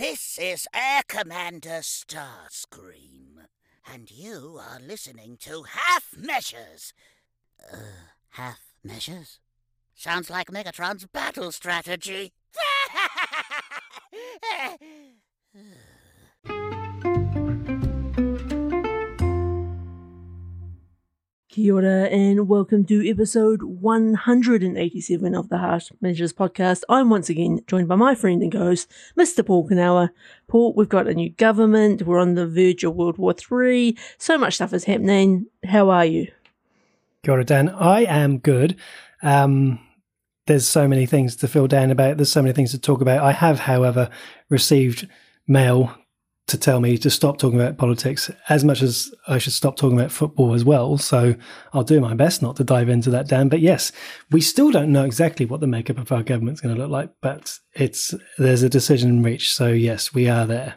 This is Air Commander Starscream, and you are listening to Half Measures. Uh, half measures? Sounds like Megatron's battle strategy. Kia ora and welcome to episode 187 of the Half Measures podcast. I'm once again joined by my friend and co-host, Mr. Paul Kanawa. Paul, we've got a new government. We're on the verge of World War III. So much stuff is happening. How are you? Kia ora, Dan. I am good. Um, there's so many things to feel down about. There's so many things to talk about. I have, however, received mail to tell me to stop talking about politics as much as I should stop talking about football as well. So I'll do my best not to dive into that, Dan. But yes, we still don't know exactly what the makeup of our government's going to look like, but it's there's a decision reached. So yes, we are there.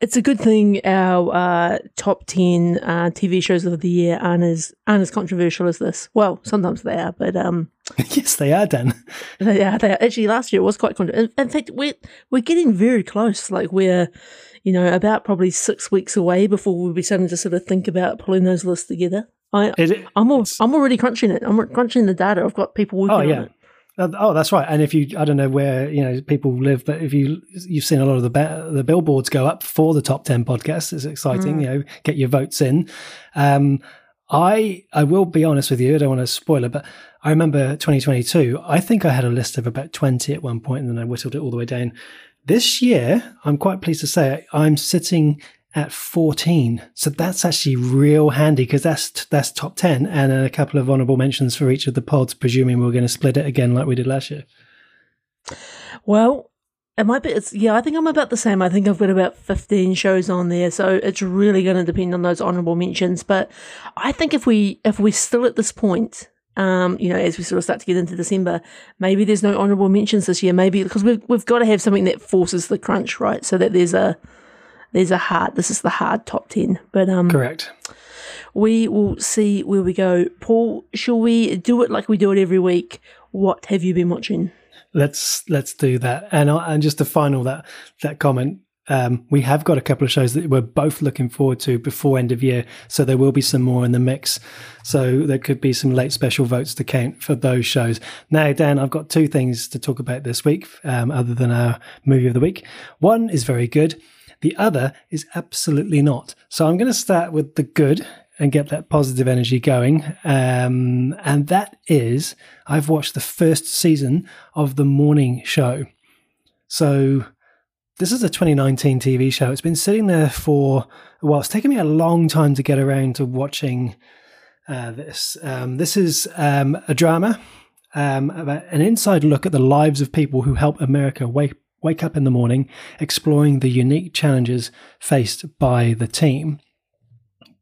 It's a good thing our uh, top 10 uh, TV shows of the year aren't as, aren't as controversial as this. Well, sometimes they are, but. Um, yes, they are, Dan. They are. They are. Actually, last year it was quite controversial. In, in fact, we're, we're getting very close. Like, we're you know, about probably six weeks away before we'll be starting to sort of think about pulling those lists together. I, it, I'm, all, I'm already crunching it. I'm crunching the data. I've got people working oh, yeah. on it. Oh, that's right. And if you, I don't know where you know people live, but if you you've seen a lot of the the billboards go up for the top ten podcasts, it's exciting. Mm. You know, get your votes in. Um, I I will be honest with you. I don't want to spoil it, but I remember 2022. I think I had a list of about 20 at one point, and then I whittled it all the way down. This year, I'm quite pleased to say I'm sitting at 14. So that's actually real handy because that's that's top 10 and a couple of honorable mentions for each of the pods, presuming we're going to split it again like we did last year. Well, it might be. It's, yeah, I think I'm about the same. I think I've got about 15 shows on there, so it's really going to depend on those honorable mentions. But I think if we if we're still at this point, um, you know, as we sort of start to get into December, maybe there's no honourable mentions this year. Maybe because we've we've got to have something that forces the crunch, right? So that there's a there's a hard. This is the hard top ten. But um, correct. We will see where we go. Paul, shall we do it like we do it every week? What have you been watching? Let's let's do that. And and just to final that that comment, um, we have got a couple of shows that we're both looking forward to before end of year, so there will be some more in the mix. So there could be some late special votes to count for those shows. Now, Dan, I've got two things to talk about this week, um, other than our movie of the week. One is very good. The other is absolutely not. So I'm going to start with the good and get that positive energy going. Um, and that is, I've watched the first season of The Morning Show. So this is a 2019 TV show. It's been sitting there for a while. It's taken me a long time to get around to watching uh, this. Um, this is um, a drama um, about an inside look at the lives of people who help America wake wake up in the morning, exploring the unique challenges faced by the team.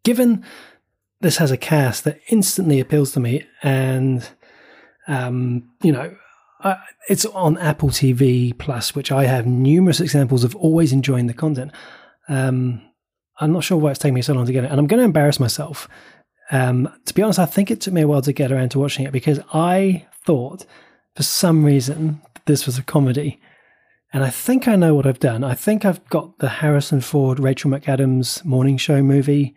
Given this has a cast that instantly appeals to me, and um, you know, uh, it's on Apple TV Plus, which I have numerous examples of always enjoying the content. Um, I'm not sure why it's taking me so long to get it, and I'm going to embarrass myself. Um, to be honest, I think it took me a while to get around to watching it because I thought, for some reason, this was a comedy. And I think I know what I've done. I think I've got the Harrison Ford, Rachel McAdams morning show movie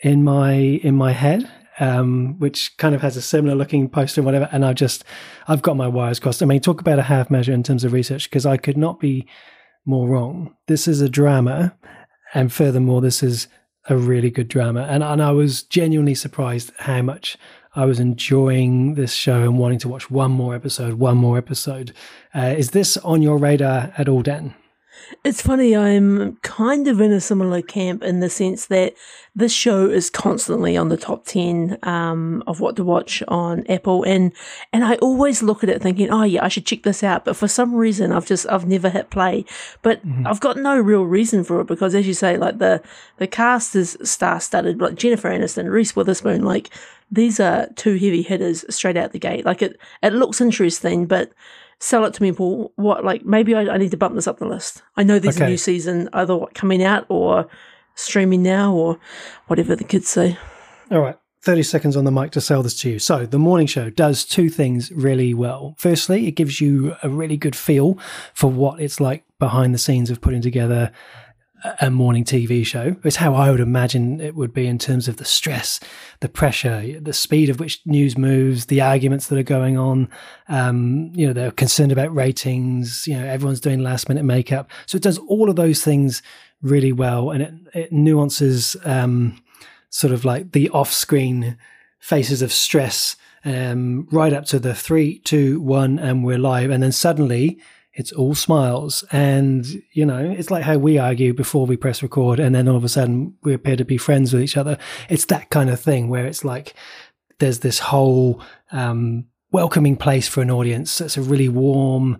in my in my head, um, which kind of has a similar looking poster and whatever. And I just, I've got my wires crossed. I mean, talk about a half measure in terms of research because I could not be more wrong. This is a drama, and furthermore, this is a really good drama. And and I was genuinely surprised how much I was enjoying this show and wanting to watch one more episode, one more episode. Uh, is this on your radar at all, Dan? It's funny, I'm kind of in a similar camp in the sense that this show is constantly on the top 10 um, of what to watch on Apple. And, and I always look at it thinking, oh, yeah, I should check this out. But for some reason, I've just, I've never hit play. But mm-hmm. I've got no real reason for it because, as you say, like the, the cast is star studded, like Jennifer Aniston, Reese Witherspoon, like these are two heavy hitters straight out the gate. Like it, it looks interesting, but sell it to me, Paul. What like maybe I, I need to bump this up the list. I know there's okay. a new season either coming out or streaming now or whatever the kids say. All right. 30 seconds on the mic to sell this to you. So, the morning show does two things really well. Firstly, it gives you a really good feel for what it's like behind the scenes of putting together a morning TV show. It's how I would imagine it would be in terms of the stress, the pressure, the speed of which news moves, the arguments that are going on. Um, you know, they're concerned about ratings. You know, everyone's doing last minute makeup, so it does all of those things really well, and it, it nuances um, sort of like the off screen faces of stress um, right up to the three, two, one, and we're live, and then suddenly it's all smiles. And, you know, it's like how we argue before we press record and then all of a sudden we appear to be friends with each other. It's that kind of thing where it's like there's this whole um, welcoming place for an audience. It's a really warm,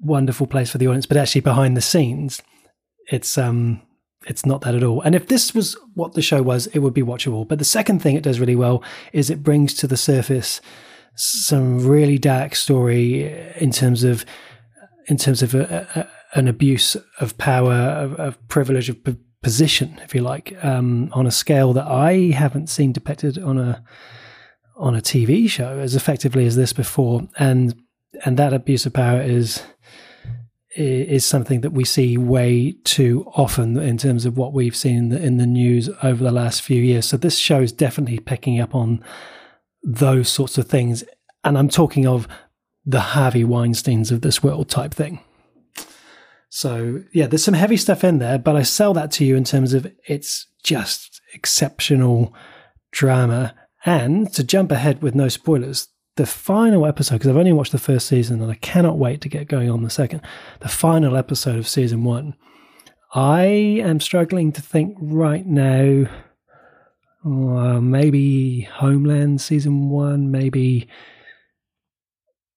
wonderful place for the audience, but actually behind the scenes, it's um it's not that at all. And if this was what the show was, it would be watchable. But the second thing it does really well is it brings to the surface some really dark story in terms of in terms of a, a, an abuse of power, of, of privilege, of p- position, if you like, um, on a scale that I haven't seen depicted on a on a TV show as effectively as this before, and and that abuse of power is is something that we see way too often in terms of what we've seen in the, in the news over the last few years. So this show is definitely picking up on those sorts of things, and I'm talking of the Harvey Weinsteins of this world type thing. So, yeah, there's some heavy stuff in there, but I sell that to you in terms of it's just exceptional drama. And to jump ahead with no spoilers, the final episode, because I've only watched the first season and I cannot wait to get going on the second, the final episode of season one, I am struggling to think right now. Uh, maybe Homeland season one, maybe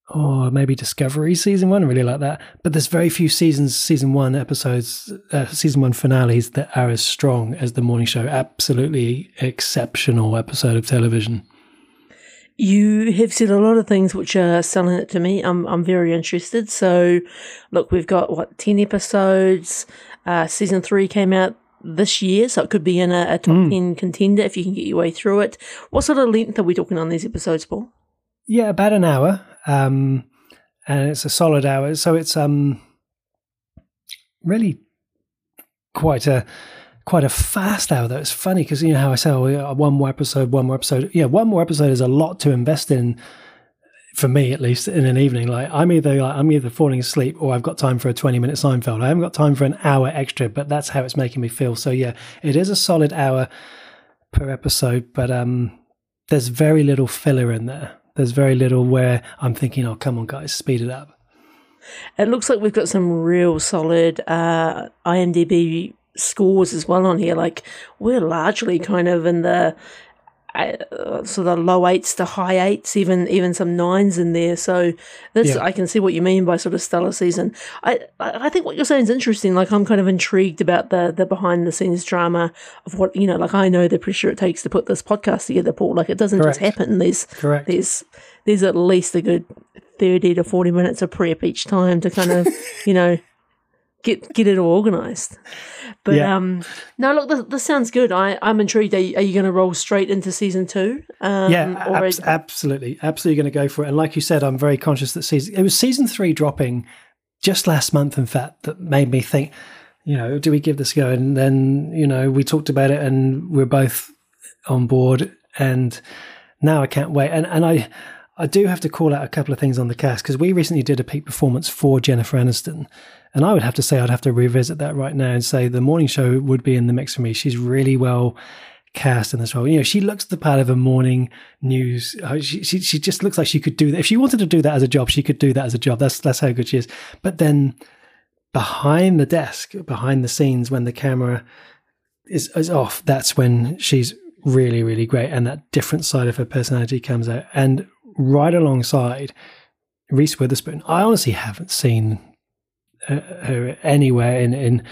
or maybe Discovery season one. I really like that. But there's very few seasons, season one episodes, uh, season one finales that are as strong as the morning show. Absolutely exceptional episode of television. You have said a lot of things which are selling it to me. I'm I'm very interested. So, look, we've got what ten episodes. Uh, season three came out this year, so it could be in a, a top mm. ten contender if you can get your way through it. What sort of length are we talking on these episodes, Paul? Yeah, about an hour um, and it's a solid hour. So it's um, really quite a quite a fast hour. Though it's funny because you know how I say, oh, one more episode, one more episode. Yeah, one more episode is a lot to invest in for me at least in an evening like i'm either like i'm either falling asleep or i've got time for a 20 minute seinfeld i haven't got time for an hour extra but that's how it's making me feel so yeah it is a solid hour per episode but um there's very little filler in there there's very little where I'm thinking, oh, come on, guys, speed it up. It looks like we've got some real solid uh, IMDb scores as well on here. Like we're largely kind of in the uh, sort of low eights to high eights, even even some nines in there. So this yeah. I can see what you mean by sort of stellar season. I I think what you're saying is interesting. Like I'm kind of intrigued about the the behind the scenes drama of what you know. Like I know the pressure it takes to put this podcast together, Paul. Like it doesn't Correct. just happen. There's Correct. there's there's at least a good thirty to forty minutes of prep each time to kind of you know get get it all organized. But yeah. um, no, look, this, this, sounds good. I I'm intrigued. Are you, you going to roll straight into season two? Um, yeah, ab- absolutely, absolutely going to go for it. And like you said, I'm very conscious that season it was season three dropping just last month. In fact, that made me think. You know, do we give this a go? And then you know, we talked about it, and we're both on board. And now I can't wait. And and I. I do have to call out a couple of things on the cast because we recently did a peak performance for Jennifer Aniston, and I would have to say, I'd have to revisit that right now and say the morning show would be in the mix for me. She's really well cast in this role. You know, she looks the part of a morning news. Uh, she, she, she just looks like she could do that. If she wanted to do that as a job, she could do that as a job. That's that's how good she is. But then behind the desk, behind the scenes, when the camera is, is off, that's when she's really, really great. And that different side of her personality comes out. And right alongside Reese Witherspoon, I honestly haven't seen her anywhere in, in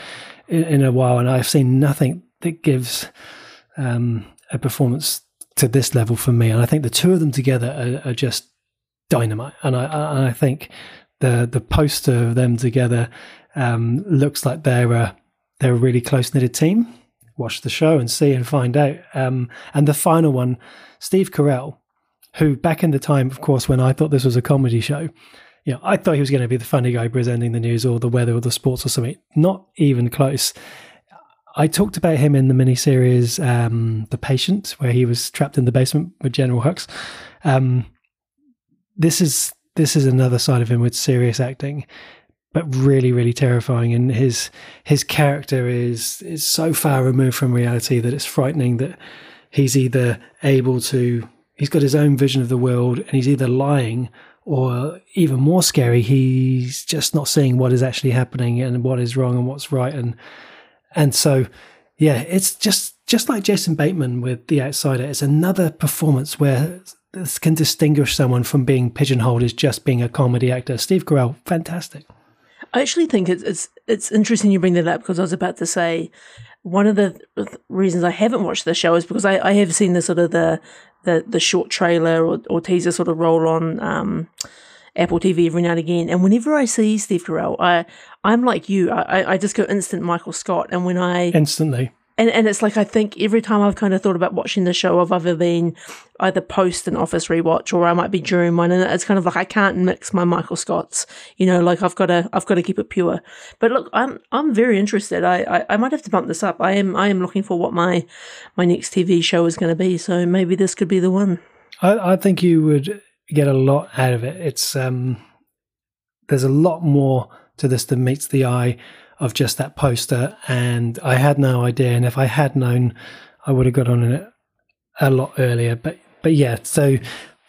in a while, and I've seen nothing that gives um, a performance to this level for me. And I think the two of them together are, are just dynamite. And I, and I think the the poster of them together um, looks like they're a they're a really close knitted team. Watch the show and see and find out. Um, and the final one, Steve Carell, who back in the time, of course, when I thought this was a comedy show, you know, I thought he was going to be the funny guy presenting the news or the weather or the sports or something. Not even close. I talked about him in the miniseries um, The Patient, where he was trapped in the basement with General Hux. Um, this is this is another side of him with serious acting, but really, really terrifying. And his his character is is so far removed from reality that it's frightening. That he's either able to he's got his own vision of the world, and he's either lying or even more scary, he's just not seeing what is actually happening and what is wrong and what's right. And and so, yeah, it's just just like Jason Bateman with The Outsider. It's another performance where this can distinguish someone from being pigeonholed as just being a comedy actor. Steve Carell, fantastic. I actually think it's it's it's interesting you bring that up because I was about to say one of the reasons I haven't watched the show is because I, I have seen the sort of the the, the short trailer or, or teaser sort of roll on um, Apple TV every now and again. And whenever I see Steve Carell, I I'm like you. I, I just go instant Michael Scott. And when I instantly and and it's like I think every time I've kind of thought about watching the show, I've either been either post an Office rewatch or I might be during one, and it's kind of like I can't mix my Michael Scotts, you know, like I've got to I've got to keep it pure. But look, I'm I'm very interested. I, I, I might have to bump this up. I am I am looking for what my my next TV show is going to be. So maybe this could be the one. I, I think you would get a lot out of it. It's um, there's a lot more to this than meets the eye of just that poster, and I had no idea. And if I had known, I would have got on it a lot earlier. But but yeah, so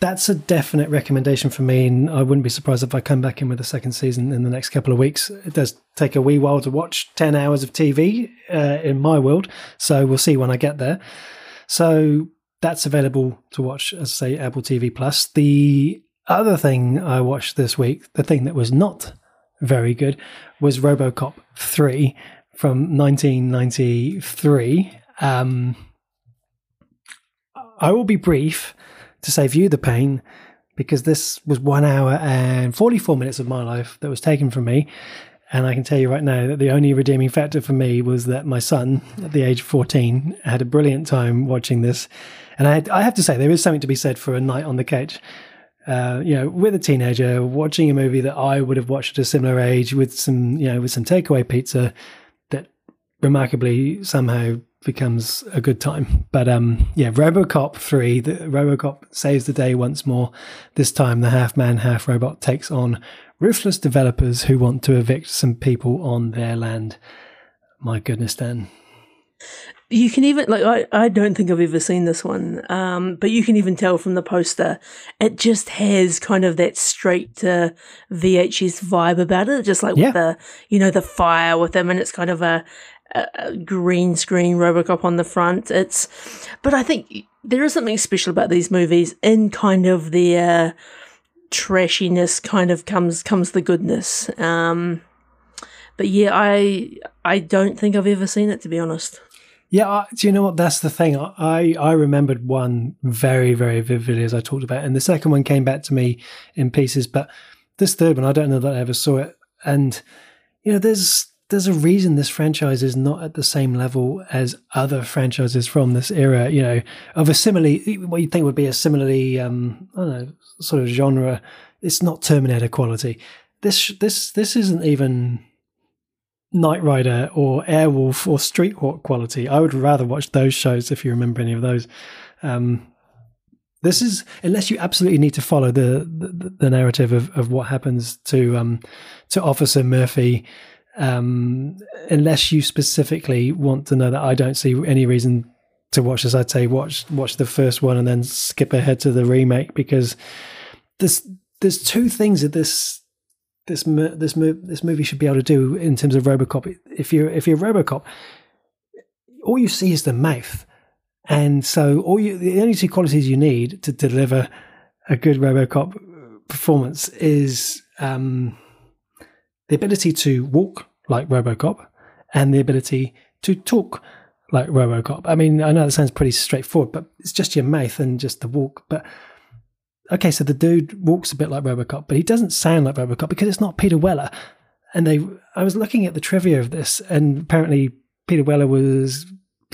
that's a definite recommendation for me, and I wouldn't be surprised if I come back in with a second season in the next couple of weeks. It does take a wee while to watch ten hours of TV uh, in my world, so we'll see when I get there. So that's available to watch, as I say, Apple TV Plus. The other thing I watched this week, the thing that was not very good, was RoboCop 3 from 1993. Um, I will be brief to save you the pain because this was one hour and 44 minutes of my life that was taken from me. And I can tell you right now that the only redeeming factor for me was that my son, at the age of 14, had a brilliant time watching this. And I, had, I have to say, there is something to be said for a night on the couch uh, you know, with a teenager watching a movie that I would have watched at a similar age with some, you know, with some takeaway pizza that remarkably somehow becomes a good time. But um, yeah, RoboCop 3, the, RoboCop saves the day once more. This time, the half man, half robot takes on ruthless developers who want to evict some people on their land. My goodness, Dan. You can even like I, I don't think I've ever seen this one, um, but you can even tell from the poster, it just has kind of that straight to VHS vibe about it, just like yeah. with the you know the fire with them, and it's kind of a, a, green screen RoboCop on the front. It's, but I think there is something special about these movies in kind of their trashiness. Kind of comes comes the goodness. Um, but yeah, I I don't think I've ever seen it to be honest. Yeah, do you know what? That's the thing. I I remembered one very very vividly as I talked about, and the second one came back to me in pieces. But this third one, I don't know that I ever saw it. And you know, there's there's a reason this franchise is not at the same level as other franchises from this era. You know, of a similarly what you think would be a similarly um, I don't know sort of genre. It's not Terminator quality. This this this isn't even Knight Rider or Airwolf or Street Hawk quality. I would rather watch those shows if you remember any of those. Um, this is unless you absolutely need to follow the the, the narrative of, of what happens to um, to Officer Murphy. Um, unless you specifically want to know that, I don't see any reason to watch this. I'd say watch watch the first one and then skip ahead to the remake because there's there's two things that this this this this movie should be able to do in terms of RoboCop. If you're if you're RoboCop, all you see is the mouth, and so all you the only two qualities you need to deliver a good RoboCop performance is um, the ability to walk like RoboCop and the ability to talk like RoboCop. I mean, I know that sounds pretty straightforward, but it's just your mouth and just the walk, but okay, so the dude walks a bit like Robocop, but he doesn't sound like Robocop because it's not Peter Weller. And they, I was looking at the trivia of this, and apparently Peter Weller was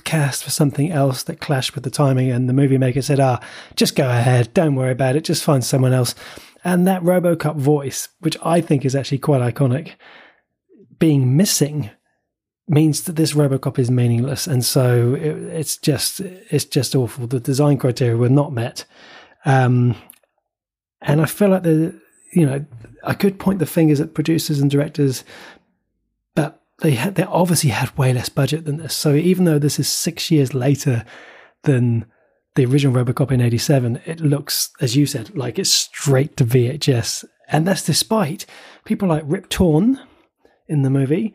cast for something else that clashed with the timing, and the movie maker said, "Ah, just go ahead, don't worry about it, just find someone else." And that Robocop voice, which I think is actually quite iconic, being missing means that this Robocop is meaningless, and so it, it's just it's just awful. The design criteria were not met, um, and I feel like the you know I could point the fingers at producers and directors, but they had they obviously had way less budget than this. So even though this is six years later than the original Robocop in '87, it looks, as you said, like it's straight to VHS, and that's despite people like Rip Torn in the movie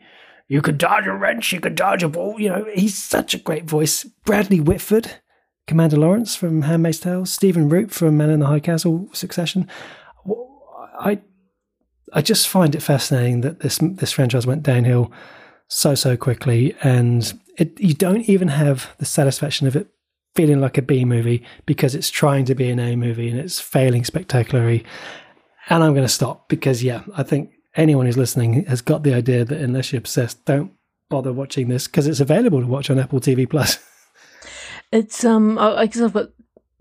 you could dodge a wrench, you could dodge a ball. You know, he's such a great voice. Bradley Whitford, Commander Lawrence from Handmaid's Tale, Stephen Root from Man in the High Castle, Succession. I, I just find it fascinating that this this franchise went downhill so so quickly, and it, you don't even have the satisfaction of it feeling like a B movie because it's trying to be an A movie and it's failing spectacularly. And I'm going to stop because yeah, I think anyone who's listening has got the idea that unless you're obsessed, don't bother watching this because it's available to watch on Apple TV Plus. It's um, I guess I've got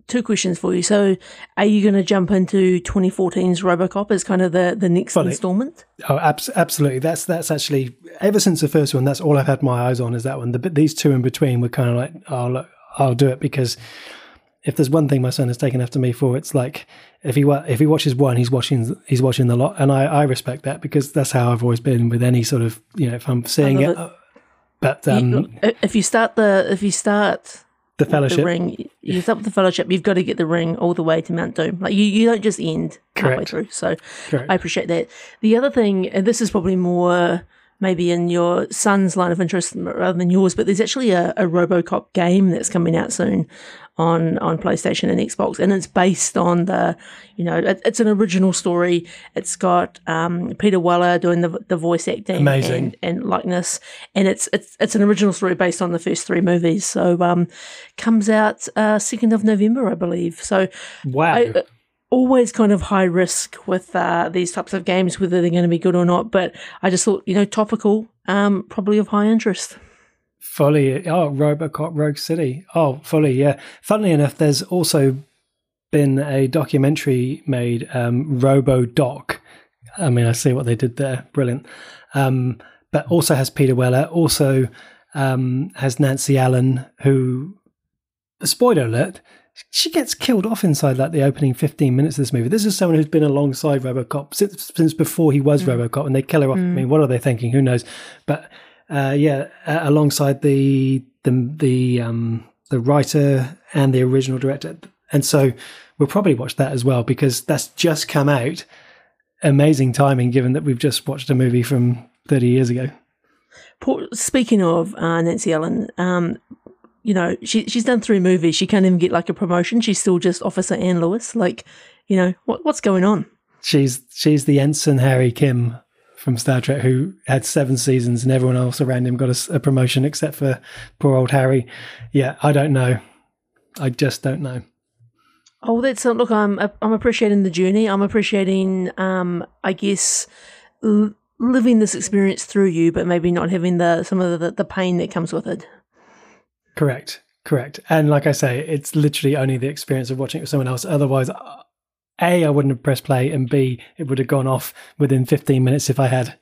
two questions for you. So, are you going to jump into 2014's RoboCop as kind of the the next Funny. installment? Oh, abs- absolutely. That's that's actually ever since the first one. That's all I've had my eyes on is that one. The, these two in between were kind of like, look, I'll do it because if there's one thing my son has taken after me for, it's like if he if he watches one, he's watching he's watching the lot, and I, I respect that because that's how I've always been with any sort of you know if I'm seeing it. it. But um, you, if you start the if you start the fellowship the ring, you start with the fellowship, you've got to get the ring all the way to Mount Doom. Like you, you don't just end Correct. halfway through. So Correct. I appreciate that. The other thing, and this is probably more maybe in your son's line of interest rather than yours, but there's actually a, a RoboCop game that's coming out soon on on PlayStation and Xbox, and it's based on the, you know, it, it's an original story. It's got um, Peter Weller doing the the voice acting, amazing, and, and, likeness, and it's it's it's an original story based on the first three movies. So um, comes out uh, second uh, of November, I believe. So wow. I, uh, always kind of high risk with uh, these types of games, whether they're going to be good or not. But I just thought, you know, topical, um, probably of high interest. Fully. Oh, Robocop Rogue City. Oh, fully. Yeah. Funnily enough, there's also been a documentary made, um, Robo Doc. I mean, I see what they did there. Brilliant. Um, but also has Peter Weller. Also um, has Nancy Allen, who, spoiler alert, she gets killed off inside like the opening 15 minutes of this movie. This is someone who's been alongside Robocop since, since before he was mm. Robocop, and they kill her off. Mm. I mean, what are they thinking? Who knows? But uh, yeah, uh, alongside the the the um, the writer and the original director, and so we'll probably watch that as well because that's just come out. Amazing timing, given that we've just watched a movie from 30 years ago. Speaking of uh, Nancy Allen, um, you know, she she's done three movies. She can't even get like a promotion. She's still just Officer Anne Lewis. Like, you know, what what's going on? She's she's the ensign Harry Kim from Star Trek who had seven seasons and everyone else around him got a, a promotion except for poor old Harry. Yeah, I don't know. I just don't know. Oh, that's uh, look. I'm I'm appreciating the journey. I'm appreciating, um, I guess, l- living this experience through you, but maybe not having the some of the, the pain that comes with it. Correct, correct. And like I say, it's literally only the experience of watching it with someone else. Otherwise, a, I wouldn't have pressed play, and B, it would have gone off within 15 minutes if I had.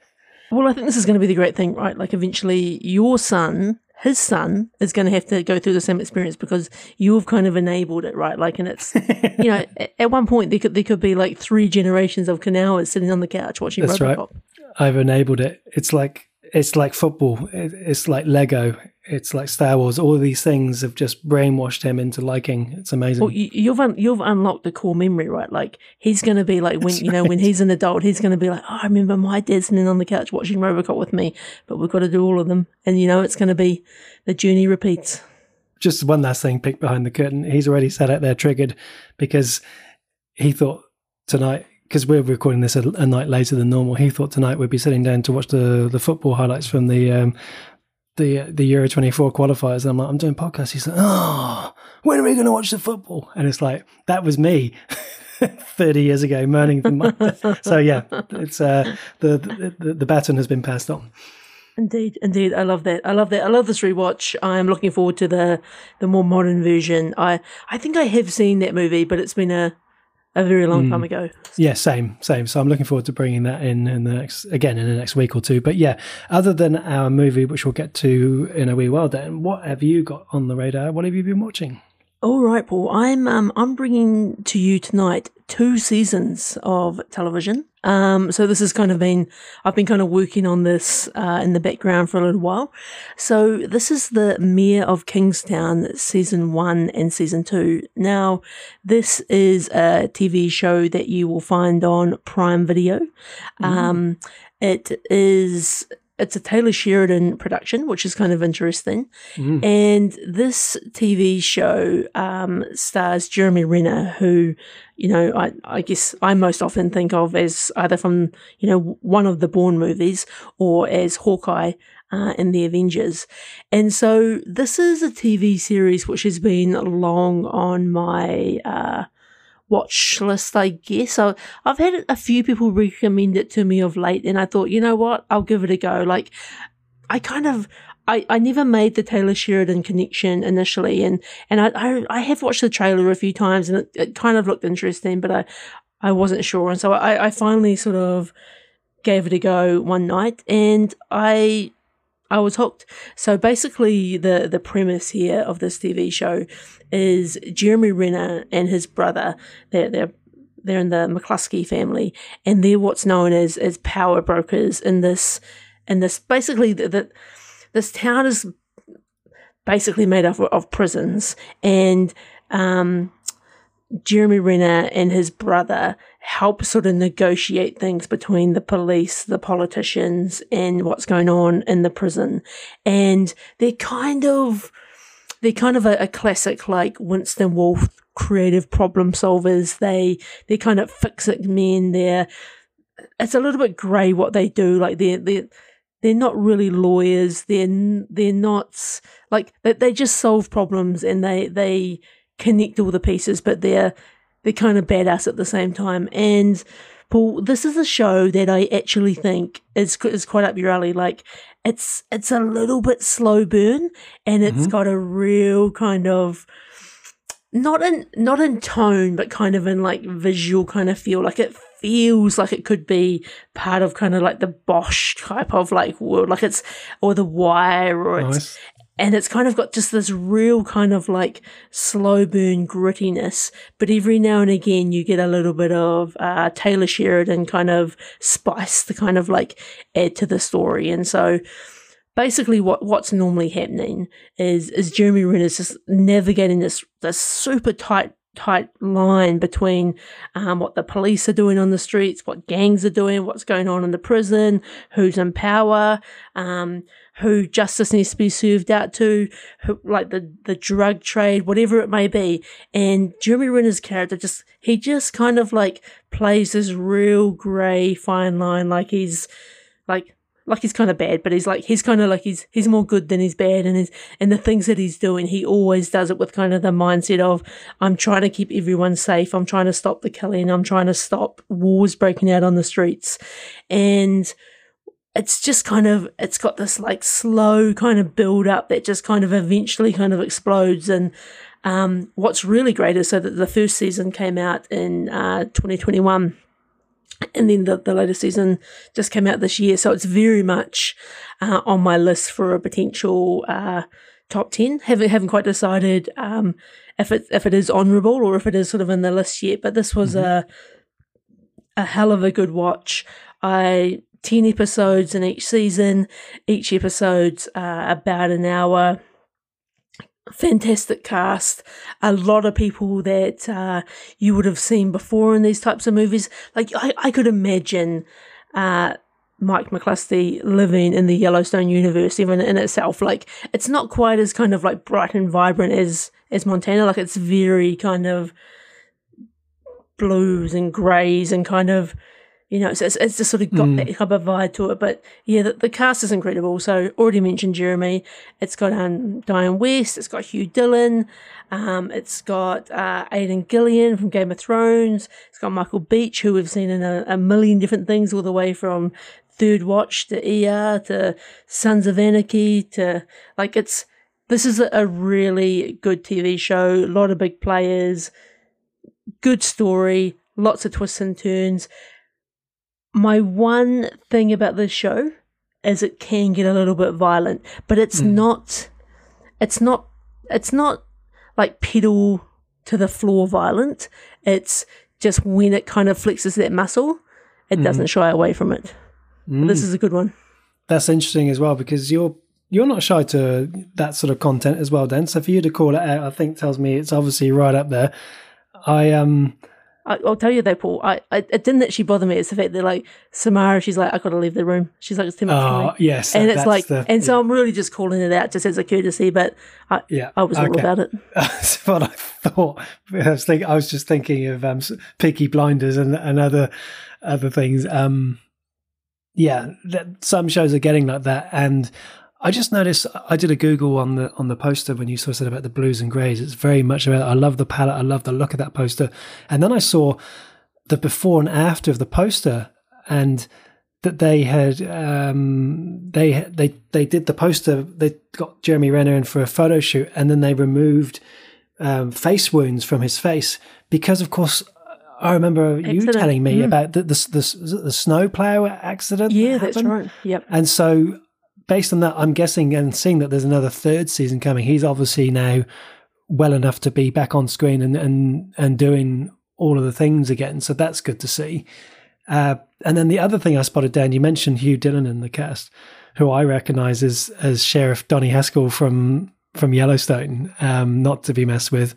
Well, I think this is going to be the great thing, right? Like, eventually, your son, his son, is going to have to go through the same experience because you've kind of enabled it, right? Like, and it's, you know, at one point there could there could be like three generations of Kanauers sitting on the couch watching That's Robocop. Right. I've enabled it. It's like it's like football. It's like Lego it's like Star Wars. All these things have just brainwashed him into liking. It's amazing. Well, you've un- you've unlocked the core memory, right? Like he's going to be like when That's you know right. when he's an adult, he's going to be like, oh, I remember my dad sitting on the couch watching RoboCop with me, but we've got to do all of them, and you know it's going to be the journey repeats. Just one last thing, pick behind the curtain. He's already sat out there triggered because he thought tonight because we're recording this a, a, night later than normal. He thought tonight we'd be sitting down to watch the the football highlights from the um, the the Euro 24 qualifiers. And I'm like, I'm doing podcasts. He's like, oh, when are we going to watch the football? And it's like, that was me 30 years ago moaning. so yeah, it's uh, the, the, the baton has been passed on. Indeed, indeed, I love that. I love that. I love this rewatch. I am looking forward to the the more modern version. I I think I have seen that movie, but it's been a a very long Mm. time ago. Yeah, same, same. So I'm looking forward to bringing that in in the next again in the next week or two. But yeah, other than our movie, which we'll get to in a wee while, then what have you got on the radar? What have you been watching? All right, Paul. I'm um, I'm bringing to you tonight two seasons of television. Um, so this has kind of been I've been kind of working on this uh, in the background for a little while. So this is the Mayor of Kingstown season one and season two. Now this is a TV show that you will find on Prime Video. Um, it is it's a Taylor Sheridan production, which is kind of interesting. Mm. And this TV show um, stars Jeremy Renner, who, you know, I, I guess I most often think of as either from, you know, one of the Bourne movies or as Hawkeye uh, in the Avengers. And so this is a TV series which has been long on my uh, watch list, I guess. I, I've had a few people recommend it to me of late, and I thought, you know what, I'll give it a go. Like, I kind of. I, I never made the Taylor Sheridan connection initially, and, and I, I I have watched the trailer a few times, and it, it kind of looked interesting, but I I wasn't sure, and so I, I finally sort of gave it a go one night, and I I was hooked. So basically, the the premise here of this TV show is Jeremy Renner and his brother. They're they're they're in the McCluskey family, and they're what's known as as power brokers in this in this basically the this town is basically made up of, of prisons, and um, Jeremy Renner and his brother help sort of negotiate things between the police, the politicians, and what's going on in the prison. And they're kind of they're kind of a, a classic like Winston Wolfe creative problem solvers. They they're kind of fix it men. They're it's a little bit grey what they do. Like they're they're they're not really lawyers. They're they're not like they, they just solve problems and they they connect all the pieces, but they're they're kind of badass at the same time. And Paul, this is a show that I actually think is is quite up your alley. Like it's it's a little bit slow burn, and it's Mhm. got a real kind of not in not in tone, but kind of in like visual kind of feel. Like it feels like it could be part of kind of like the Bosch type of like world, like it's or the Wire, or it's Nice. And it's kind of got just this real kind of like slow burn grittiness. But every now and again you get a little bit of uh, taylor sheridan kind of spice to kind of like add to the story. And so basically what what's normally happening is is jeremy renner's just navigating this this super tight tight line between um, what the police are doing on the streets what gangs are doing what's going on in the prison who's in power. Um, who justice needs to be served out to, who, like the, the drug trade, whatever it may be. And Jeremy Renner's character just, he just kind of like plays this real grey fine line, like he's, like, like he's kind of bad, but he's like, he's kind of like, he's, he's more good than he's bad. And his, and the things that he's doing, he always does it with kind of the mindset of, I'm trying to keep everyone safe. I'm trying to stop the killing. I'm trying to stop wars breaking out on the streets. And, it's just kind of it's got this like slow kind of build up that just kind of eventually kind of explodes. And um, what's really great is so that the first season came out in uh, 2021 and then the, the latest season just came out this year. So it's very much uh, on my list for a potential uh, top 10 haven't, haven't quite decided um, if it if it is honorable or if it is sort of in the list yet but this was a a hell of a good watch. I 10 episodes in each season. Each episode's uh, about an hour. Fantastic cast. A lot of people that uh, you would have seen before in these types of movies. Like, I, I could imagine uh, Mike McCluskey living in the Yellowstone universe, even in itself. Like, it's not quite as kind of like bright and vibrant as, as Montana. Like, it's very kind of blues and greys and kind of you know, it's, it's, it's just sort of got Mm. that type of vibe to it. But yeah, the, the cast is incredible. So already mentioned Jeremy. It's got um, Dianne Wiest. It's got Hugh Dillon. Um, it's got uh, Aidan Gillen from Game of Thrones. It's got Michael Beach, who we've seen in a, a million different things, all the way from Third Watch to ER to Sons of Anarchy to like it's. This is a, a really good TV show. A lot of big players good story, lots of twists and turns. My one thing about this show is it can get a little bit violent, but it's Mm. not. It's not. It's not like pedal to the floor violent. It's just when it kind of flexes that muscle, it doesn't shy away from it. Mm. This is a good one. That's interesting as well because you're you're not shy to that sort of content as well, Dan. So for you to call it out, I think tells me it's obviously right up there. I um I, I'll tell you though, Paul. I, I it didn't actually bother me. It's the fact that like Samara, she's like, I got to leave the room. She's like, it's too much for oh me. yes, And that- it's like, the- and so I'm really just calling it out just as a courtesy. But I, yeah, I was all about it. That's what I thought. I was thinking. I was just thinking of um, Peaky Blinders and, and other other things. Um, yeah, that, some shows are getting like that, and I just noticed. I did a Google on the on the poster when you sort of said about the blues and greys. It's very much about. I love the palette. I love the look of that poster, and then I saw the before and after of the poster, and that they had um, they they they did the poster. They got Jeremy Renner in for a photo shoot, and then they removed um, face wounds from his face because, of course, I remember you telling me Mm. about the the, the the snow plow accident. that Yeah, that's right. Yep. And so, based on that, I'm guessing and seeing that there's another third season coming. He's obviously now well enough to be back on screen and and and doing all of the things again. So that's good to see. Uh, and then the other thing I spotted, Dan, you mentioned Hugh Dillon in the cast, who I recognise as as Sheriff Donny Haskell from from Yellowstone, um, not to be messed with.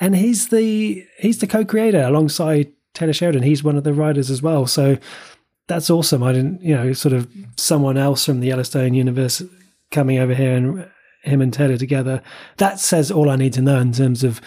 And he's the he's the co-creator alongside Taylor Sheridan. He's one of the writers as well. So that's awesome. I didn't, you know, sort of someone else from the Yellowstone universe coming over here and him and Taylor together. That says all I need to know in terms of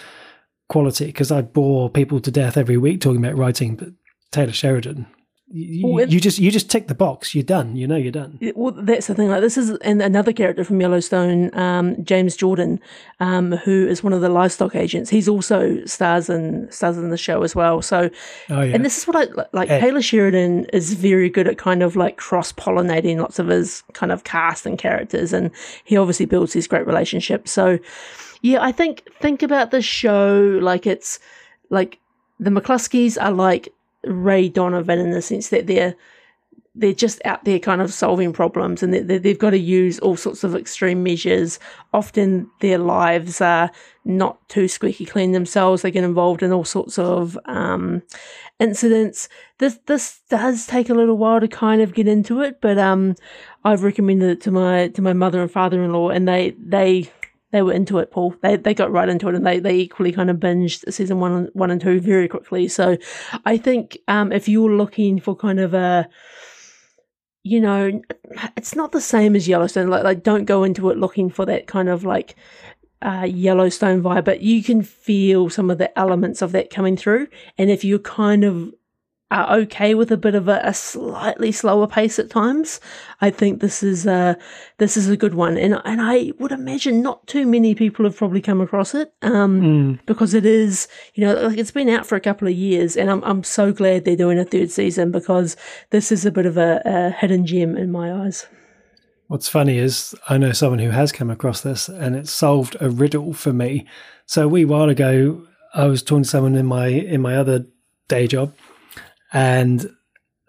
quality because I bore people to death every week talking about writing, but Taylor Sheridan, you, Well, it- you just you just tick the box. You're done. You know you're done. Well, that's the thing. Like this is and another character from Yellowstone, um, James Jordan, um, who is one of the livestock agents. He's also stars in stars in the show as well. So, Oh yeah. and this is what I like. Ed. Taylor Sheridan is very good at kind of like cross pollinating lots of his kind of cast and characters, and he obviously builds these great relationships. So, yeah, I think think about the show like it's like the McCluskeys are like Ray Donovan in the sense that they're they're just out there kind of solving problems and they, they, they've got to use all sorts of extreme measures. Often their lives are not too squeaky clean themselves. They get involved in all sorts of um, incidents. This this does take a little while to kind of get into it, but um, I've recommended it to my to my mother and father in law, and they they they were into it, Paul. They they got right into it, and they they equally kind of binged season one one and two very quickly. So, I think um, if you're looking for kind of a you know, it's not the same as Yellowstone. Like, like don't go into it looking for that kind of like uh, Yellowstone vibe, but you can feel some of the elements of that coming through. And if you're kind of are okay with a bit of a, a slightly slower pace at times, I think this is uh this is a good one. And and I would imagine not too many people have probably come across it. Um, Mm. because it is, you know, like it's been out for a couple of years, and I'm I'm so glad they're doing a third season because this is a bit of a, a hidden gem in my eyes. What's funny is I know someone who has come across this and it solved a riddle for me. So a wee while ago, I was talking to someone in my in my other day job and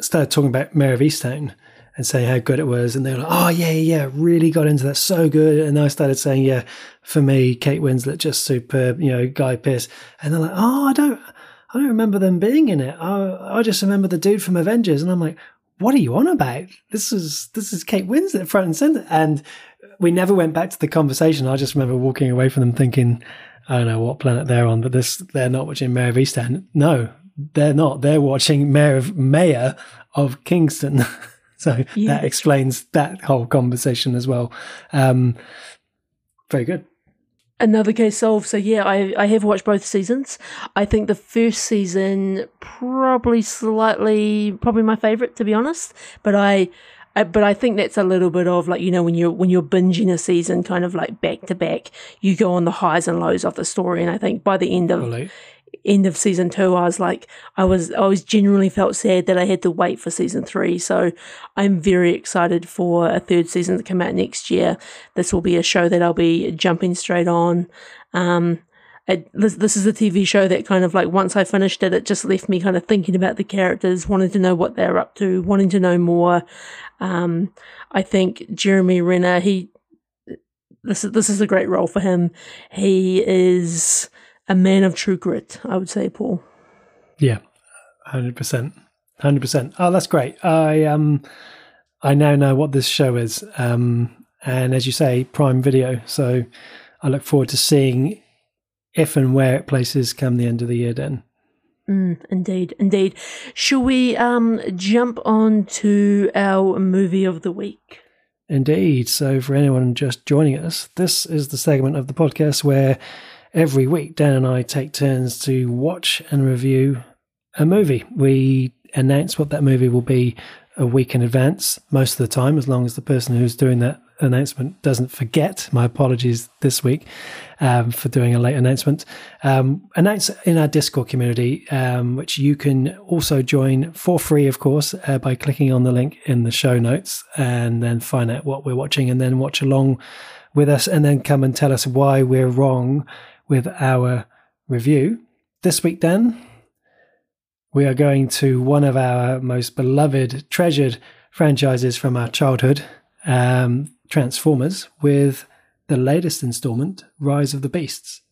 started talking about Mayor of Easttown and saying how good it was. And they were like, oh, yeah, yeah, really got into that. So good. And I started saying, yeah, for me, Kate Winslet, just superb, you know, Guy Pearce. And they're like, oh, I don't, I don't remember them being in it. I, I just remember the dude from Avengers. And I'm like, what are you on about? This is, this is Kate Winslet front and center. And we never went back to the conversation. I just remember walking away from them thinking, I don't know what planet they're on, but this, they're not watching Mayor of Easttown. No, they're not. They're watching Mayor of Mayor of Kingstown. so Yeah. that explains that whole conversation as well. Um, very good. Another case solved. So yeah, I I have watched both seasons. I think the first season probably slightly probably my favorite to be honest. But I, I but I think that's a little bit of like you know when you're when you're binging a season kind of like back to back, you go on the highs and lows of the story. And I think by the end of. End of season two, I was like, I was, I was genuinely felt sad that I had to wait for season three. So I'm very excited for a third season to come out next year. This will be a show that I'll be jumping straight on. Um, it, this, this is a TV show that kind of like once I finished it, it just left me kind of thinking about the characters, wanting to know what they're up to, wanting to know more. Um, I think Jeremy Renner, he this is this is a great role for him. He is a man of true grit, I would say, Paul. Yeah, hundred percent, hundred percent. Oh, that's great. I um, I now know what this show is, um, and as you say, Prime Video. So I look forward to seeing if and where it places come the end of the year. Then. Mm, indeed, indeed. Shall we um jump on to our movie of the week? Indeed. So, for anyone just joining us, this is the segment of the podcast where every week Dan and I take turns to watch and review a movie. We announce what that movie will be a week in advance, most of the time, as long as the person who's doing that announcement doesn't forget. My apologies this week um, for doing a late announcement. Um, announce in our Discord community, um, which you can also join for free, of course, uh, by clicking on the link in the show notes and then find out what we're watching and then watch along with us and then come and tell us why we're wrong with our review. This week, then, we are going to one of our most beloved, treasured franchises from our childhood. Um, Transformers with the latest installment, Rise of the Beasts.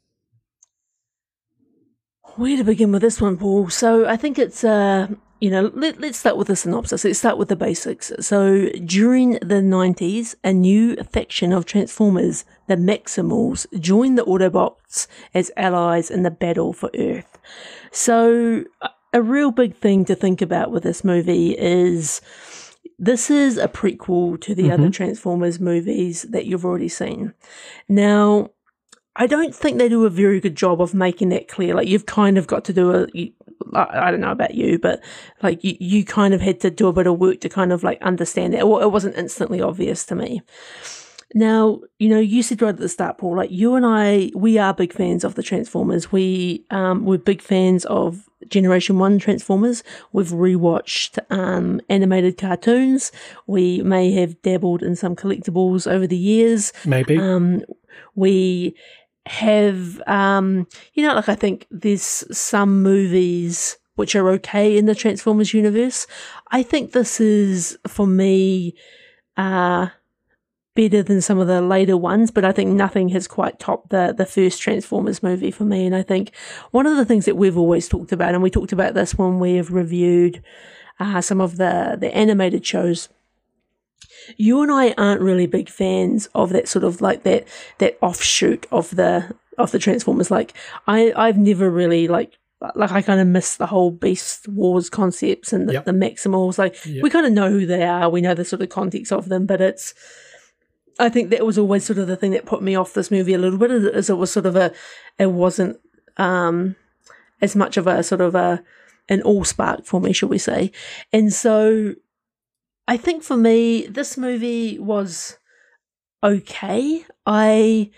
Where to begin with this one, Paul? So I think it's, uh, you know, let, us start with the synopsis. Let's start with the basics. So during the 90s, a new faction of Transformers, the Maximals, joined the Autobots as allies in the battle for Earth. So a real big thing to think about with this movie is this is a prequel to the mm-hmm. other Transformers movies that you've already seen. Now, I don't think they do a very good job of making that clear. Like you've kind of got to do a. You, I don't know about you, but like you, you kind of had to do a bit of work to kind of like understand it. It wasn't instantly obvious to me. Now, you know, you said right at the start, Paul, like you and I, we are big fans of the Transformers. We um, we're big fans of Generation 1 Transformers. We've rewatched um, animated cartoons. We may have dabbled in some collectibles over the years. Maybe. Um, we have, um, you know, like I think there's some movies which are okay in the Transformers universe. I think this is, for me, uh, better than some of the later ones, but I think nothing has quite topped the the first Transformers movie for me. And I think one of the things that we've always talked about, and we talked about this when we have reviewed uh, some of the the animated shows. You and I aren't really big fans of that sort of like that that offshoot of the of the Transformers. Like I I've never really like like I kind of miss the whole Beast Wars concepts and the, yep. the Maximals. Like yep. we kind of know who they are, we know the sort of context of them, but it's I think that was always sort of the thing that put me off this movie a little bit, as it was sort of a, it wasn't um, as much of a sort of a an all spark for me, shall we say? And so, I think for me, this movie was okay. I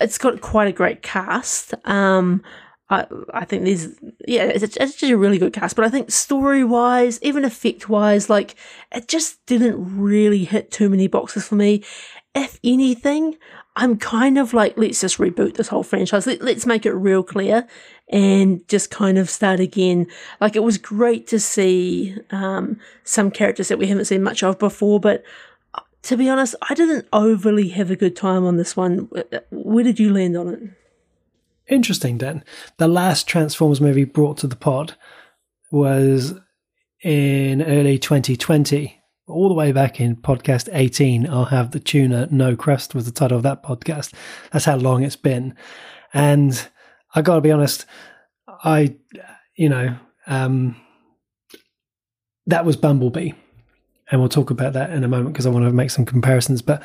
it's got quite a great cast. Um, I I think there's yeah, it's, it's just a really good cast. But I think story wise, even effect wise, like it just didn't really hit too many boxes for me if anything, I'm kind of like, let's just reboot this whole franchise. Let, us make it real clear and just kind of start again. Like, it was great to see um, some characters that we haven't seen much of before, but uh, to be honest, I didn't overly have a good time on this one. Where did you land on it? Interesting, Dan. The last Transformers movie brought to the pod was in early 2020 all the way back in podcast 18, I'll have the tuna No Crust was the title of that podcast. That's how long it's been. And I got to be honest, I, you know, um, that was Bumblebee. And we'll talk about that in a moment because I want to make some comparisons. But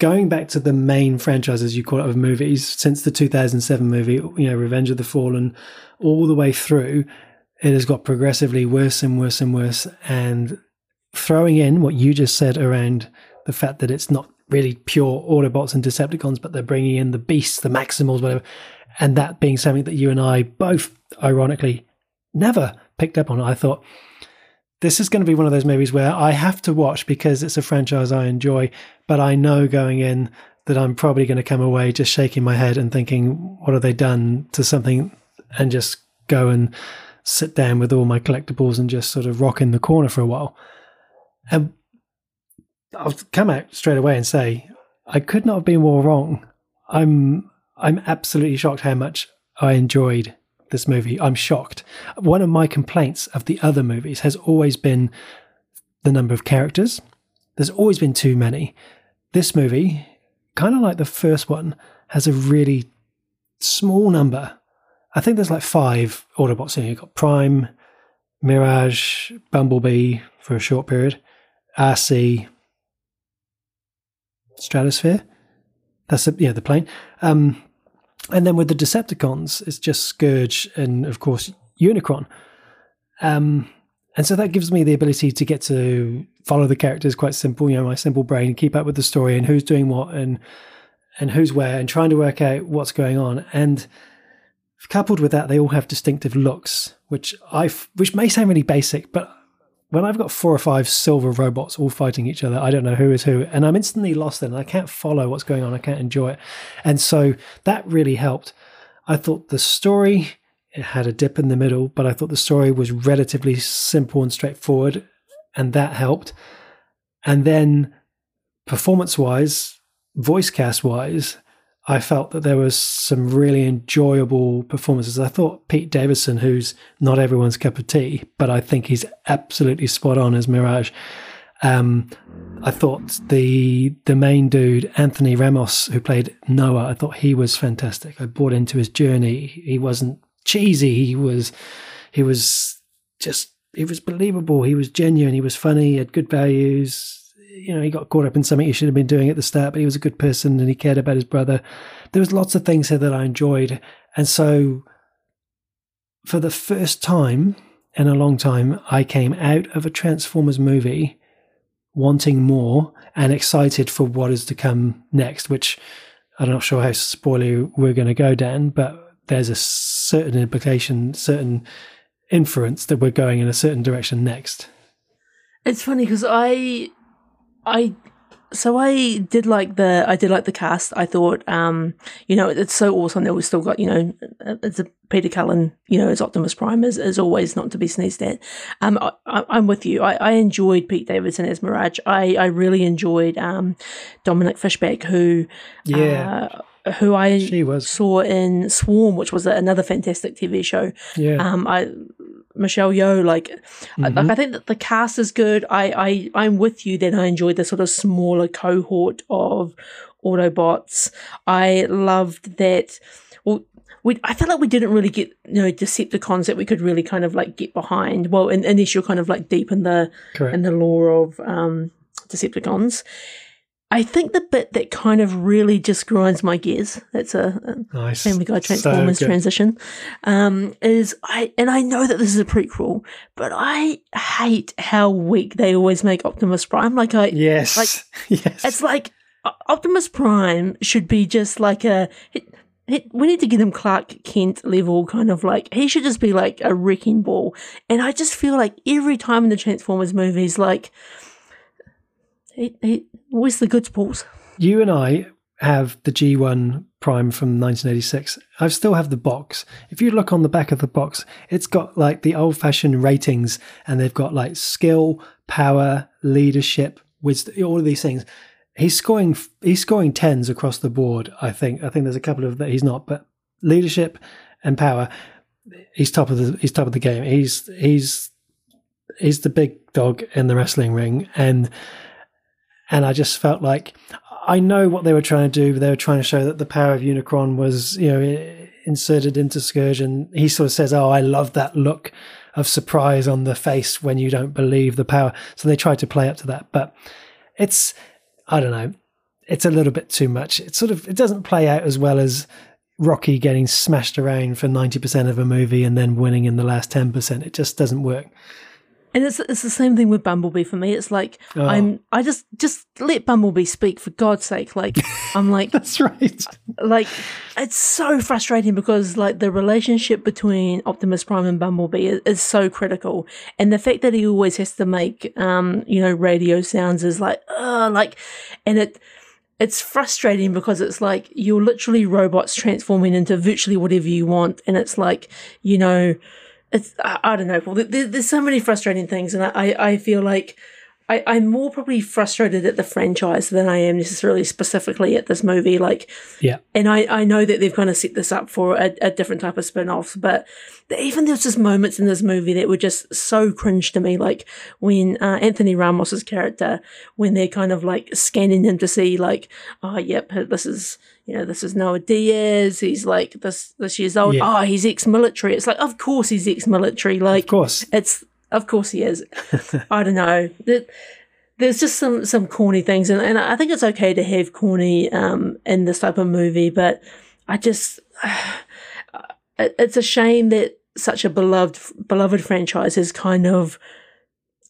going back to the main franchise, as you call it, of movies, since the 2007 movie, you know, Revenge of the Fallen, all the way through, it has got progressively worse and worse and worse. And throwing in what you just said around the fact that it's not really pure Autobots and Decepticons, but they're bringing in the beasts, the Maximals, whatever, and that being something that you and I both, ironically, never picked up on. I thought this is going to be one of those movies where I have to watch because it's a franchise I enjoy, but I know going in that I'm probably going to come away just shaking my head and thinking, what have they done to something, and just go and sit down with all my collectibles and just sort of rock in the corner for a while. And I'll come out straight away and say, I could not have been more wrong. I'm I'm absolutely shocked how much I enjoyed this movie. I'm shocked. One of my complaints of the other movies has always been the number of characters. There's always been too many. This movie, kind of like the first one, has a really small number. I think there's like five Autobots in here. You've got Prime, Mirage, Bumblebee for a short period, Arcee, Stratosphere. That's the, yeah, the plane. Um, and then with the Decepticons, it's just Scourge and of course Unicron. Um, and so that gives me the ability to get to follow the characters quite simple, you know, my simple brain, keep up with the story and who's doing what and and who's where and trying to work out what's going on. And coupled with that, they all have distinctive looks, which I which may sound really basic, but when I've got four or five silver robots all fighting each other, I don't know who is who, and I'm instantly lost in. I can't follow what's going on. I can't enjoy it, and so that really helped. I thought the story it had a dip in the middle, but I thought the story was relatively simple and straightforward, and that helped. And then, performance-wise, voice cast-wise, I felt that there was some really enjoyable performances. I thought Pete Davidson, who's not everyone's cup of tea, but I think he's absolutely spot on as Mirage. Um, I thought the the main dude, Anthony Ramos, who played Noah, I thought he was fantastic. I bought into his journey. He wasn't cheesy. He was he was just he was believable. He was genuine. He was funny. He had good values you know, he got caught up in something he should have been doing at the start, but he was a good person and he cared about his brother. There was lots of things here that I enjoyed. And so for the first time in a long time, I came out of a Transformers movie wanting more and excited for what is to come next, which I'm not sure how spoiler we're going to go down, but there's a certain implication, certain inference that we're going in a certain direction next. It's funny because I I so I did like the I did like the cast. I thought, um, you know, it's so awesome that we've still got, you know, it's a Peter Cullen, you know, as Optimus Prime is, is always not to be sneezed at. Um, I, am with you. I, I, enjoyed Pete Davidson as Mirage. I, I really enjoyed um, Dominique Fishback, who yeah. Uh, who I she was. saw in Swarm, which was another fantastic TV show. Yeah. Um, I Michelle Yeoh, like, mm-hmm. like I think that the cast is good. I, I, I'm with you. Then I enjoyed the sort of smaller cohort of Autobots. I loved that. Well, we, I felt like we didn't really get, you know, Decepticons that we could really kind of like get behind. Well, unless you're kind of like deep in the Correct. in the lore of um, Decepticons. I think the bit that kind of really just grinds my gears, that's a, a nice. Family Guy Transformers so transition, um, is I, and I know that this is a prequel, but I hate how weak they always make Optimus Prime. Like I, yes, like, yes. it's like Optimus Prime should be just like a, it, it, we need to get him Clark Kent level, kind of like he should just be like a wrecking ball. And I just feel like every time in the Transformers movies, like he, he, where's the good sports? You and I have the G1 Prime from 1986. I still have the box. If you look on the back of the box, it's got like the old fashioned ratings and they've got like skill, power, leadership, wisdom, all of these things. He's scoring he's scoring tens across the board, I think. I think there's a couple of that he's not, but leadership and power, he's top of the he's top of the game. He's he's he's the big dog in the wrestling ring and and I just felt like I know what they were trying to do. They were trying to show that the power of Unicron was, you know, inserted into Scourge, and he sort of says, "Oh, I love that look of surprise on the face when you don't believe the power." So they tried to play up to that, but it's, I don't know, it's a little bit too much. It sort of it doesn't play out as well as Rocky getting smashed around for ninety percent of a movie and then winning in the last ten percent. It just doesn't work. And it's it's the same thing with Bumblebee for me. It's like oh. I'm I just just let Bumblebee speak for God's sake. Like I'm like That's right. Like it's so frustrating because like the relationship between Optimus Prime and Bumblebee is, is so critical. And the fact that he always has to make um, you know, radio sounds is like uh like and it it's frustrating because it's like you're literally robots transforming into virtually whatever you want, and it's like you know, it's I, I don't know. There, there's so many frustrating things, and I I feel like I, I'm more probably frustrated at the franchise than I am necessarily specifically at this movie. Like, yeah. And I, I know that they've kind of set this up for a, a different type of spin offs, but even there's just moments in this movie that were just so cringe to me. Like when uh, Anthony Ramos's character, when they're kind of like scanning him to see, like, oh, yep, this is you know, this is Noah Diaz. He's like this this years old. Yeah. Oh, he's ex military. It's like, of course he's ex military. Like, of course, it's of course he is. I don't know. There's just some some corny things, and, and I think it's okay to have corny um, in this type of movie, but I just it's a shame that such a beloved beloved franchise is kind of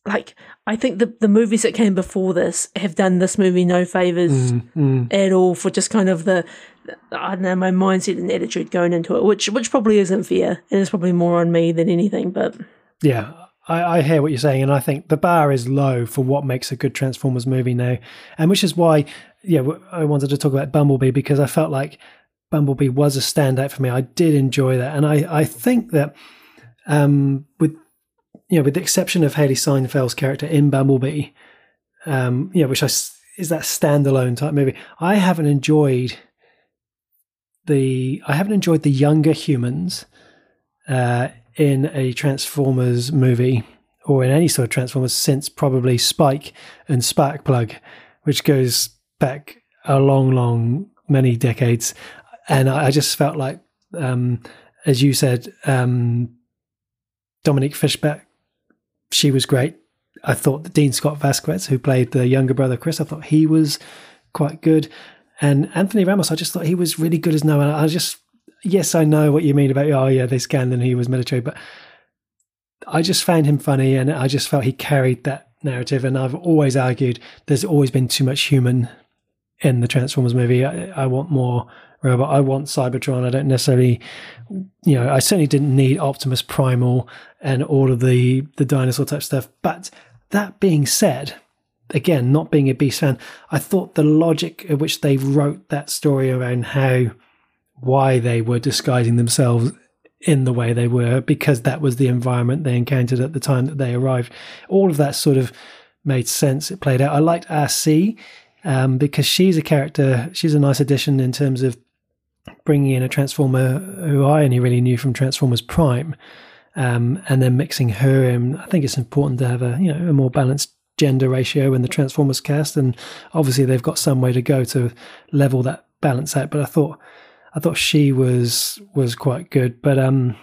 like I think the the movies that came before this have done this movie no favors mm, mm. at all for just kind of the I don't know my mindset and attitude going into it, which which probably isn't fair, and it's probably more on me than anything. But yeah, I, I, hear what you're saying, and I think the bar is low for what makes a good Transformers movie now, and which is why, yeah, I wanted to talk about Bumblebee because I felt like Bumblebee was a standout for me. I did enjoy that, and I, I think that, um, with you know, with the exception of Hailee Steinfeld's character in Bumblebee, um, which I is that standalone type movie, I haven't enjoyed the I haven't enjoyed the younger humans. Uh, in a Transformers movie or in any sort of Transformers since probably Spike and Sparkplug, which goes back a long, long, many decades. And I, just felt like, um, as you said, um, Dominique Fishback, she was great. I thought that Dean Scott Vazquez, who played the younger brother Chris, I thought he was quite good. And Anthony Ramos, I just thought he was really good as Noah. I just yes, I know what you mean about oh yeah, they scanned and he was military, but I just found him funny and I just felt he carried that narrative. And I've always argued there's always been too much human in the Transformers movie. I, I want more robot. I want Cybertron. I don't necessarily, you know, I certainly didn't need Optimus Primal and all of the the dinosaur type stuff. But that being said, again, not being a Beast fan, I thought the logic at which they wrote that story around how why they were disguising themselves in the way they were because that was the environment they encountered at the time that they arrived. All of that sort of made sense. It played out. I liked Arcee um, because she's a character. She's a nice addition in terms of bringing in a Transformer who I only really knew from Transformers Prime, um, and then mixing her in. I think it's important to have a you know a more balanced gender ratio in the Transformers cast, and obviously they've got some way to go to level that balance out. But I thought I thought she was was quite good. But um,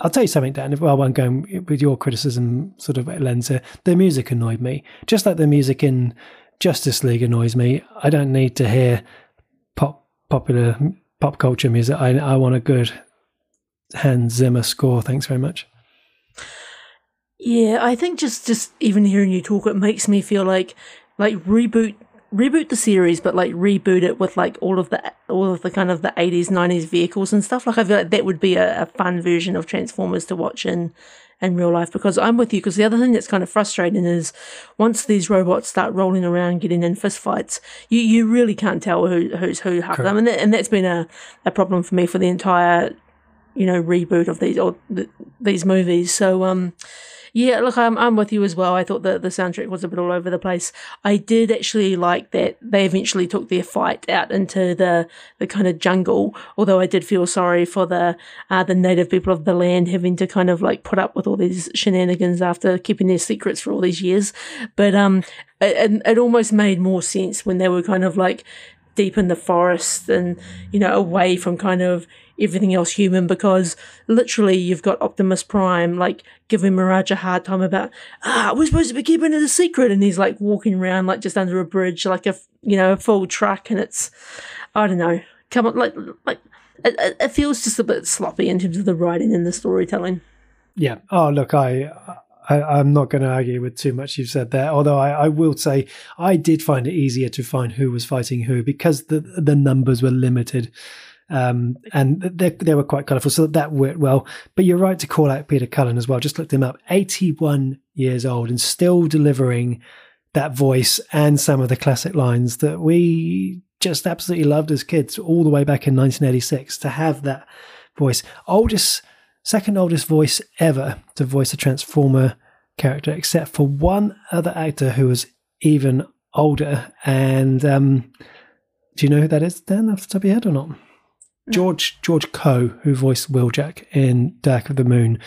I'll tell you something, Dan. If well, I'm going with your criticism sort of lens here, the music annoyed me, just like the music in Justice League annoys me. I don't need to hear pop popular pop culture music. I I want a good Hans Zimmer score. Thanks very much. Yeah, I think just just even hearing you talk, it makes me feel like like reboot reboot the series, but like reboot it with like all of the all of the kind of the eighties, nineties vehicles and stuff. Like I feel like that would be a, a, fun version of Transformers to watch in in real life. Because I'm with you. Because the other thing that's kind of frustrating is once these robots start rolling around, getting in fist fights, you you really can't tell who who's who half them, and that, and that's been a a problem for me for the entire you know reboot of these or th- these movies. So um yeah, look, I'm, I'm with you as well. I thought that the soundtrack was a bit all over the place. I did actually like that they eventually took their fight out into the, the kind of jungle, although I did feel sorry for the uh, the native people of the land having to kind of like put up with all these shenanigans after keeping their secrets for all these years. But um, it, it almost made more sense when they were kind of like deep in the forest and you know away from kind of everything else human because literally you've got Optimus Prime like giving Mirage a hard time about ah we're supposed to be keeping it a secret and he's like walking around like just under a bridge like a you know a full truck and it's I don't know come on like like it, it feels just a bit sloppy in terms of the writing and the storytelling. Yeah. Oh look, I I, am not going to argue with too much you've said there. Although I, I, will say I did find it easier to find who was fighting who because the the numbers were limited. Um, and they, they were quite colourful, so that worked well. But you're right to call out Peter Cullen as well. Just looked him up. 81 years old and still delivering that voice and some of the classic lines that we just absolutely loved as kids all the way back in 1986 to have that voice oldest second oldest voice ever to voice a transformer character except for one other actor who was even older and um, do you know who that is dan off the top of your head or not george george coe who voiced wheeljack in dark of the moon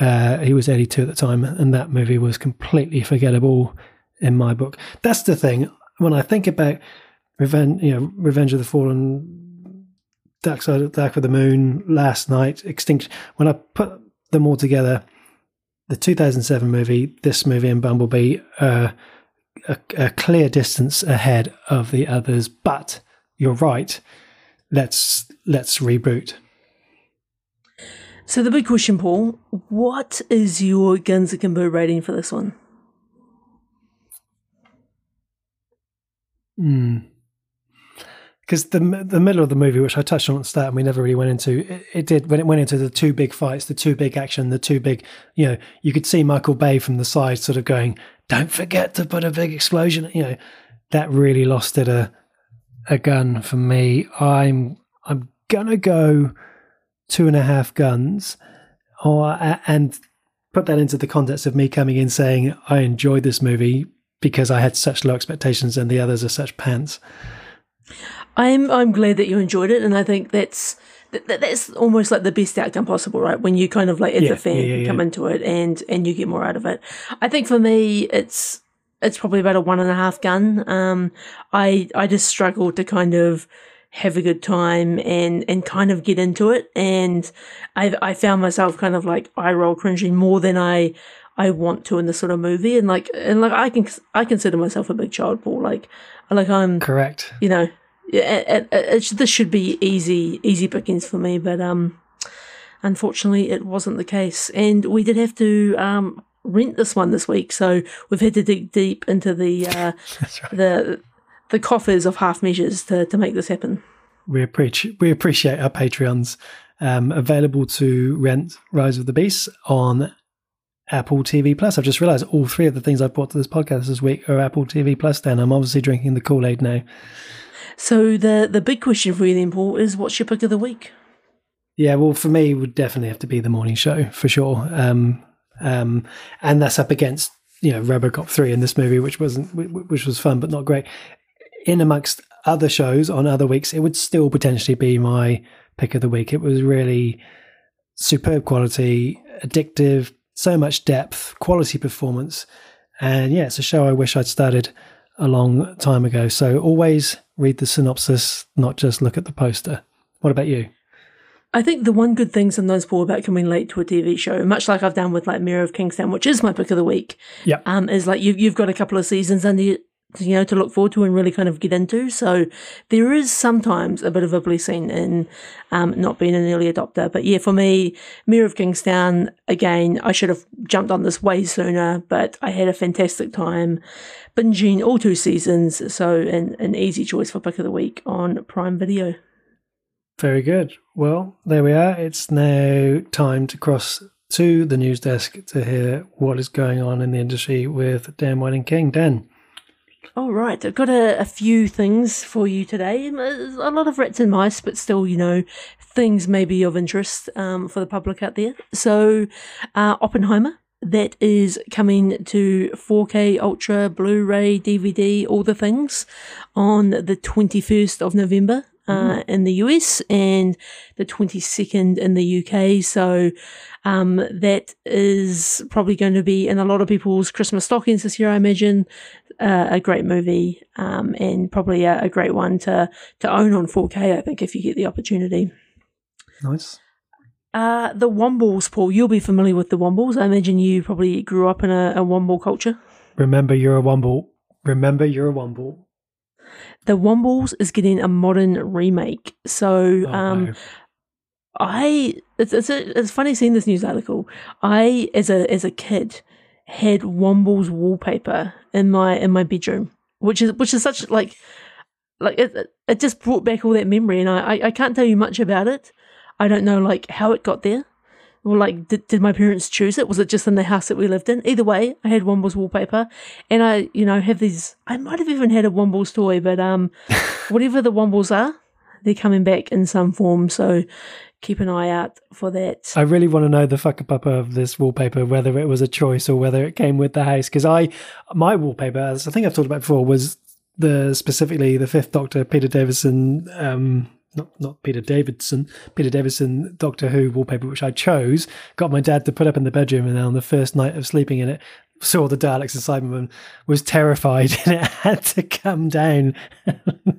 uh, he was 82 at the time and that movie was completely forgettable in my book that's the thing when i think about Revenge, you know, Revenge of the Fallen, Dark Side, Dark of the Moon, Last Knight, Extinction. When I put them all together, the 2007 movie, this movie, and Bumblebee are a, a clear distance ahead of the others. But you're right. Let's let's reboot. So the big question, Paul, what is your Guns Akimbo rating for this one? Hmm because the the middle of the movie, which I touched on at the start, and we never really went into, it, it, did when it went into the two big fights, the two big action, the two big, you know, you could see Michael Bay from the side, sort of going, "Don't forget to put a big explosion," you know, that really lost it a a gun for me. I'm I'm gonna go two and a half guns, or and put that into the context of me coming in saying I enjoyed this movie because I had such low expectations and the others are such pants. I'm I'm glad that you enjoyed it, and I think that's that, that's almost like the best outcome possible, right? When you kind of like as yeah, a fan yeah, yeah, come into it and and you get more out of it. I think for me, it's it's probably about a one and a half gun. Um, I I just struggled to kind of have a good time and and kind of get into it, and I I found myself kind of like eye roll cringing more than I I want to in this sort of movie, and like and like I can I consider myself a big child, Paul. Like like I'm correct. You know, it, it, it, this should be easy easy pickings for me, but um, unfortunately, it wasn't the case, and we did have to um rent this one this week, so we've had to dig deep into the uh, right. the the coffers of half measures to to make this happen. We appreciate we appreciate our Patreons. Um, available to rent Rise of the Beast on Apple TV Plus. I've just realized all three of the things I've brought to this podcast this week are Apple TV Plus. Then I'm obviously drinking the Kool Aid now. So the the big question for you then, Paul, is what's your pick of the week? Yeah, well, for me, it would definitely have to be the morning show for sure. Um, um, and that's up against you know RoboCop three in this movie, which wasn't which was fun but not great. In amongst other shows on other weeks, it would still potentially be my pick of the week. It was really superb quality, addictive, so much depth, quality performance, and yeah, it's a show I wish I'd started a long time ago. So always read the synopsis, not just look at the poster. What about you? I think the one good thing sometimes Paul about coming late to a TV show, much like I've done with like Mayor of Kingstown, which is my pick of the week, yeah, um, is like you've you've got a couple of seasons under you, you know to look forward to and really kind of get into. So there is sometimes a bit of a blessing in um, not being an early adopter. But yeah, for me, Mayor of Kingstown again, I should have jumped on this way sooner, but I had a fantastic time binging all two seasons. So an, an easy choice for pick of the week on Prime Video. Very good. Well, there we are. It's now time to cross to the news desk to hear what is going on in the industry with Dan Whiting King. Dan. All right, I've got a, a, few things for you today. A lot of rats and mice, but still, you know, things maybe of interest um, for the public out there. So, uh, Oppenheimer that is coming to 4K Ultra, Blu ray, DVD, all the things on the 21st of November. Uh, mm-hmm. in the US and the 22nd in the UK. So um, that is probably going to be in a lot of people's Christmas stockings this year, I imagine. Uh, a great movie um, and probably a, a, great one to, to own on 4K, I think, if you get the opportunity. Nice. Uh, the Wombles, Paul. You'll be familiar with the Wombles. I imagine you probably grew up in a, a Womble culture. Remember, you're a Womble. Remember, you're a Womble. The Wombles is getting a modern remake. So, oh, um, no. I it's it's, a, it's funny seeing this news article. I as a as a kid had Wombles wallpaper in my in my bedroom, which is which is such like like it it just brought back all that memory, and I I, I can't tell you much about it. I don't know like how it got there, Or like, did, did my parents choose it? Was it just in the house that we lived in? Either way, I had Wombles wallpaper, and I, you know, have these. I might have even had a Wombles toy, but um, whatever the Wombles are, they're coming back in some form. So keep an eye out for that. I really want to know the fucker of this wallpaper, whether it was a choice or whether it came with the house. Because I, my wallpaper, as I think I've talked about before, was the specifically the Fifth Doctor, Peter Davison. Um, not not Peter Davidson, Peter Davidson Doctor Who wallpaper, which I chose, got my dad to put up in the bedroom, and then on the first night of sleeping in it, saw the Daleks and Cybermen, was terrified, and it had to come down.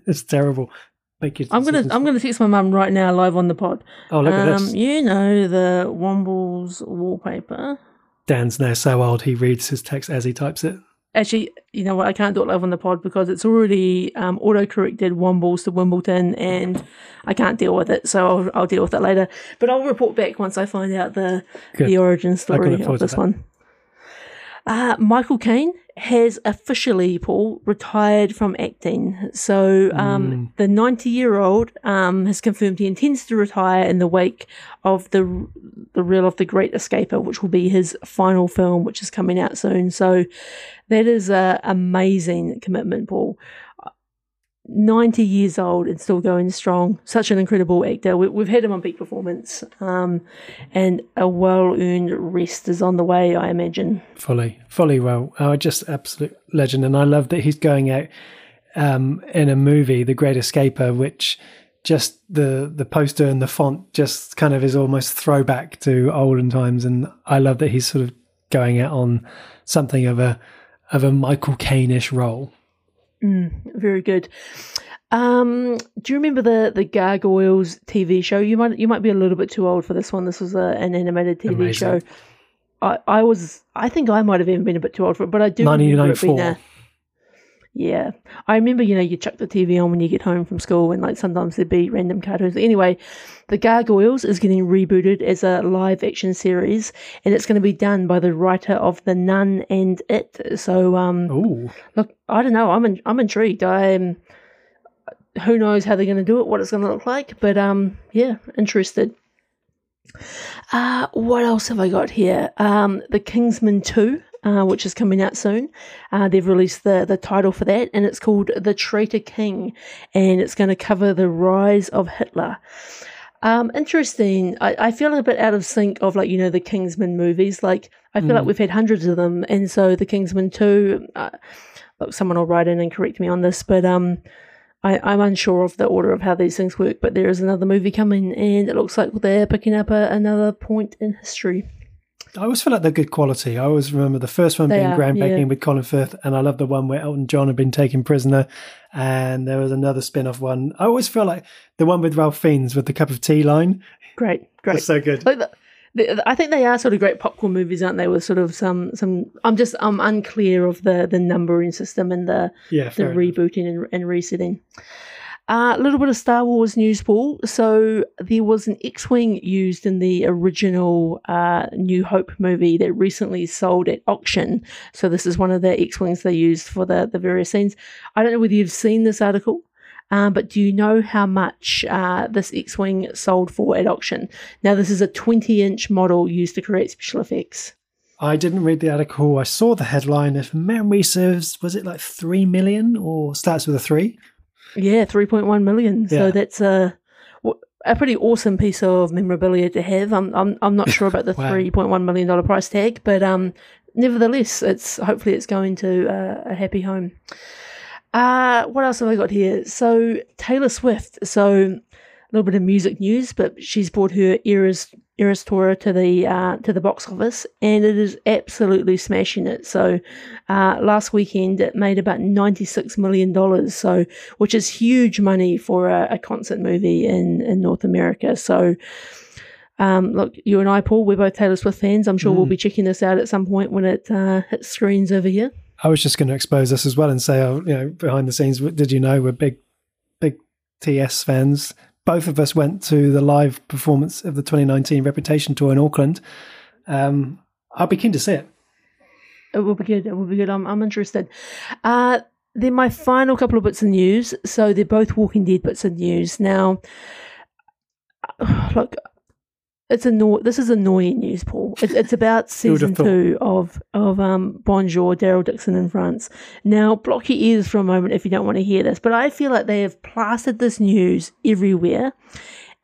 it's terrible. I'm gonna I'm gonna text my mum right now live on the pod. Oh look um, at this! You know the Wombles wallpaper. Dan's now so old he reads his text as he types it. Actually, you know what? I can't do it live on the pod because it's already um, auto corrected Wombles to Wimbledon, and I can't deal with it. So I'll, I'll deal with it later. But I'll report back once I find out the Good. the origin story of this one. Uh, Michael Caine has officially, Paul, retired from acting. So um, mm. the 90 year old um, has confirmed he intends to retire in the wake of the the Reel of the Great Escaper, which will be his final film, which is coming out soon. So that is an amazing commitment, Paul. 90 years old and still going strong. Such an incredible actor. We, have had him on peak performance, um, and a well earned rest is on the way, I imagine. Fully, fully well. Oh, just absolute legend. And I love that he's going out um, in a movie, The Great Escaper, which just the the poster and the font just kind of is almost throwback to olden times and I love that he's sort of going out on something of a of a Michael Caine-ish role. Mm, very good. Um, do you remember the the Gargoyles TV show? You might you might be a little bit too old for this one. This was a, an animated TV Amazing. show. I, I was I think I might have even been a bit too old for it, but I do remember it being a, yeah, I remember. You know, you chuck the TV on when you get home from school, and like sometimes there'd be random cartoons. Anyway, the Gargoyles is getting rebooted as a live action series, and it's going to be done by the writer of The Nun and It. So, um, Ooh. look, I don't know. I'm in, I'm intrigued. I'm who knows how they're going to do it, what it's going to look like, but um, yeah, interested. Uh, what else have I got here? Um, the Kingsman 2 uh, which is coming out soon. Uh, they've released the, the title for that, and it's called The Traitor King, and it's going to cover the rise of Hitler. Um, interesting. I, I feel a bit out of sync of like you know the Kingsman movies. Like I feel mm. like we've had hundreds of them, and so the Kingsman two. Uh, look, someone will write in and correct me on this, but um, I, I'm unsure of the order of how these things work. But there is another movie coming, and it looks like they're picking up a, another point in history. I always feel like they're good quality. I always remember the first one they being are, groundbreaking yeah. with Colin Firth, and I love the one where Elton John had been taken prisoner, and there was another spin-off one. I always feel like the one with Ralph Fiennes with the cup of tea line. Great, great, That's so good. Like the, the, I think they are sort of great popcorn movies, aren't they? With sort of some some. I'm just I'm unclear of the the numbering system and the yeah, the rebooting and, and resetting. A uh, little bit of Star Wars news, Paul. So there was an X-wing used in the original uh, New Hope movie that recently sold at auction. So this is one of the X-wings they used for the the various scenes. I don't know whether you've seen this article. Um, but do you know how much uh, this X-wing sold for at auction? Now, this is a 20-inch model used to create special effects. I didn't read the article. I saw the headline. If memory serves, was it like three million or starts with a three? Yeah, 3.1 million. Yeah. So that's a a pretty awesome piece of memorabilia to have. I'm I'm I'm not sure about the wow. 3.1 million dollar price tag, but um nevertheless, it's hopefully it's going to uh, a happy home. Uh what else have I got here? So Taylor Swift. So little bit of music news, but she's brought her Eras Eras tour to the uh, to the box office, and it is absolutely smashing it. So uh, last weekend it made about ninety six million dollars, so which is huge money for a, a concert movie in in North America. So. Um, look, you and I, Paul, we're both Taylor Swift fans. I'm sure mm. we'll be checking this out at some point when it uh, hits screens over here. I was just going to expose this as well and say, oh, you know, behind the scenes, did you know we're big, big TS fans? Both of us went to the live performance of the 2019 Reputation tour in Auckland. Um, I'll be keen to see it. It will be good. It will be good. I'm, I'm interested. Uh, then my final couple of bits of news. So they're both Walking Dead bits of news. Now, look, it's anno- This is annoying news, Paul. It's, it's about season two of of um, Bonjour, Daryl Dixon in France. Now, block your ears for a moment if you don't want to hear this, but I feel like they have plastered this news everywhere,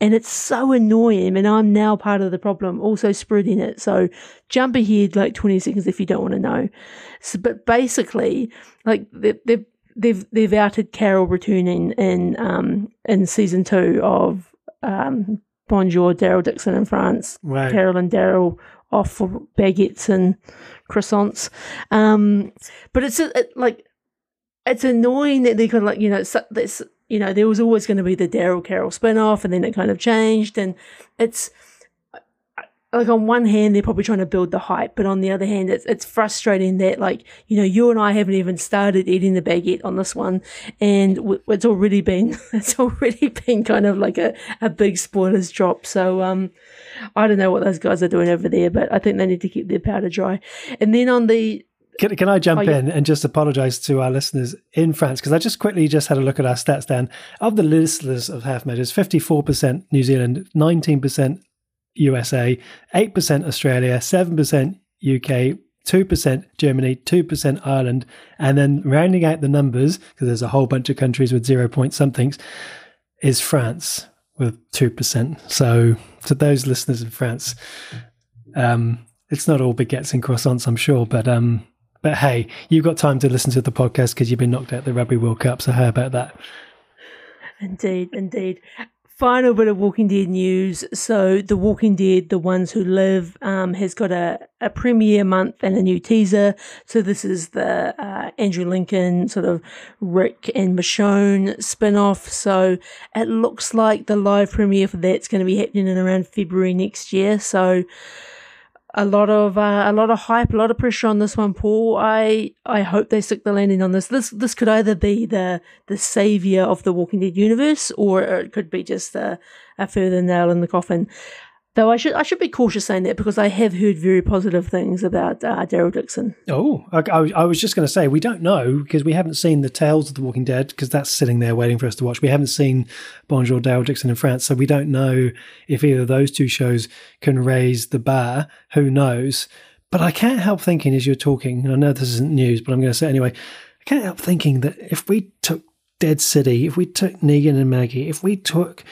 and it's so annoying. And I'm now part of the problem, also spreading it. So jump ahead like 20 seconds if you don't want to know. So, but basically, like they, they've they've they've outed Carol returning in um in season two of um Bonjour, Daryl Dixon in France. Right. Carol and Daryl off for baguettes and croissants. Um, but it's a, it, like it's annoying that they kind of like you know it's, it's you know there was always going to be the Daryl Carol spin off, and then it kind of changed, and it's like on one hand they're probably trying to build the hype but on the other hand it's it's frustrating that like you know you and I haven't even started eating the baguette on this one and w- it's already been it's already been kind of like a, a big spoilers drop so um I don't know what those guys are doing over there but I think they need to keep their powder dry and then on the can, can I jump Oh, yeah. in and just apologise to our listeners in France? Because I just quickly just had a look at our stats, Dan. Of the listeners of Half Measures, 54% New Zealand, 19% USA, 8% Australia, 7% UK, 2% Germany, 2% Ireland, and then rounding out the numbers, because there's a whole bunch of countries with zero point somethings, is France with 2%. So to those listeners in France, um, it's not all baguettes and croissants, I'm sure, but um, but hey, you've got time to listen to the podcast because you've been knocked out the Rugby World Cup. So how about that? Indeed, indeed. Final bit of Walking Dead news. So, The Walking Dead, The Ones Who Live, um, has got a, a premiere month and a new teaser. So, this is the uh, Andrew Lincoln, sort of Rick and Michonne spin off. So, it looks like the live premiere for that's going to be happening in around February next year. So, a lot of uh, a lot of hype, a lot of pressure on this one, Paul. I I hope they stick the landing on this. This this could either be the the savior of the Walking Dead universe, or it could be just a, a further nail in the coffin. Though I should I should be cautious saying that because I have heard very positive things about uh, Daryl Dixon. Oh, I, I, was just going to say we don't know because we haven't seen the Tales of the Walking Dead because that's sitting there waiting for us to watch. We haven't seen Bonjour Daryl Dixon in France, so we don't know if either of those two shows can raise the bar. Who knows? But I can't help thinking as you're talking. and I know this isn't news, but I'm going to say anyway. I can't help thinking that if we took Dead City, if we took Negan and Maggie, if we took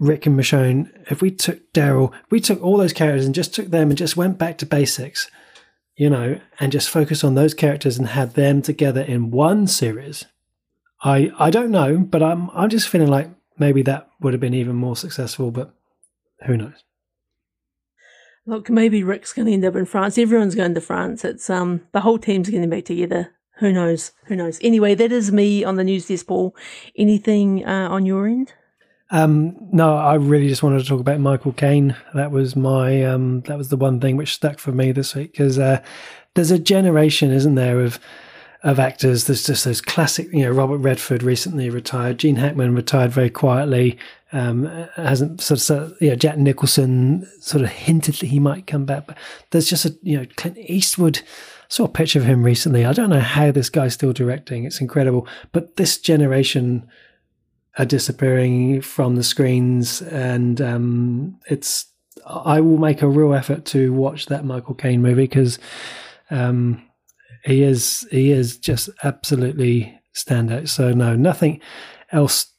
Rick and Michonne, if we took Daryl, we took all those characters and just took them and just went back to basics, you know, and just focused on those characters and had them together in one series. I I don't know, but I'm I'm just feeling like maybe that would have been even more successful, but who knows? Look, maybe Rick's going to end up in France. Everyone's going to France. It's um the whole team's getting back together. Who knows? Who knows? Anyway, that is me on the news desk, Paul. Anything uh, on your end? Um, no, I really just wanted to talk about Michael Caine. That was my um, that was the one thing which stuck for me this week because uh, there's a generation, isn't there, of of actors. There's just those classic, you know, Robert Redford recently retired, Gene Hackman retired very quietly. Um, hasn't sort of, sort of, you know, Jack Nicholson sort of hinted that he might come back, but there's just a, you know, Clint Eastwood. Saw a picture of him recently. I don't know how this guy's still directing. It's incredible. But this generation are disappearing from the screens, and um, it's. I will make a real effort to watch that Michael Caine movie because um, he is he is just absolutely standout. So no, nothing else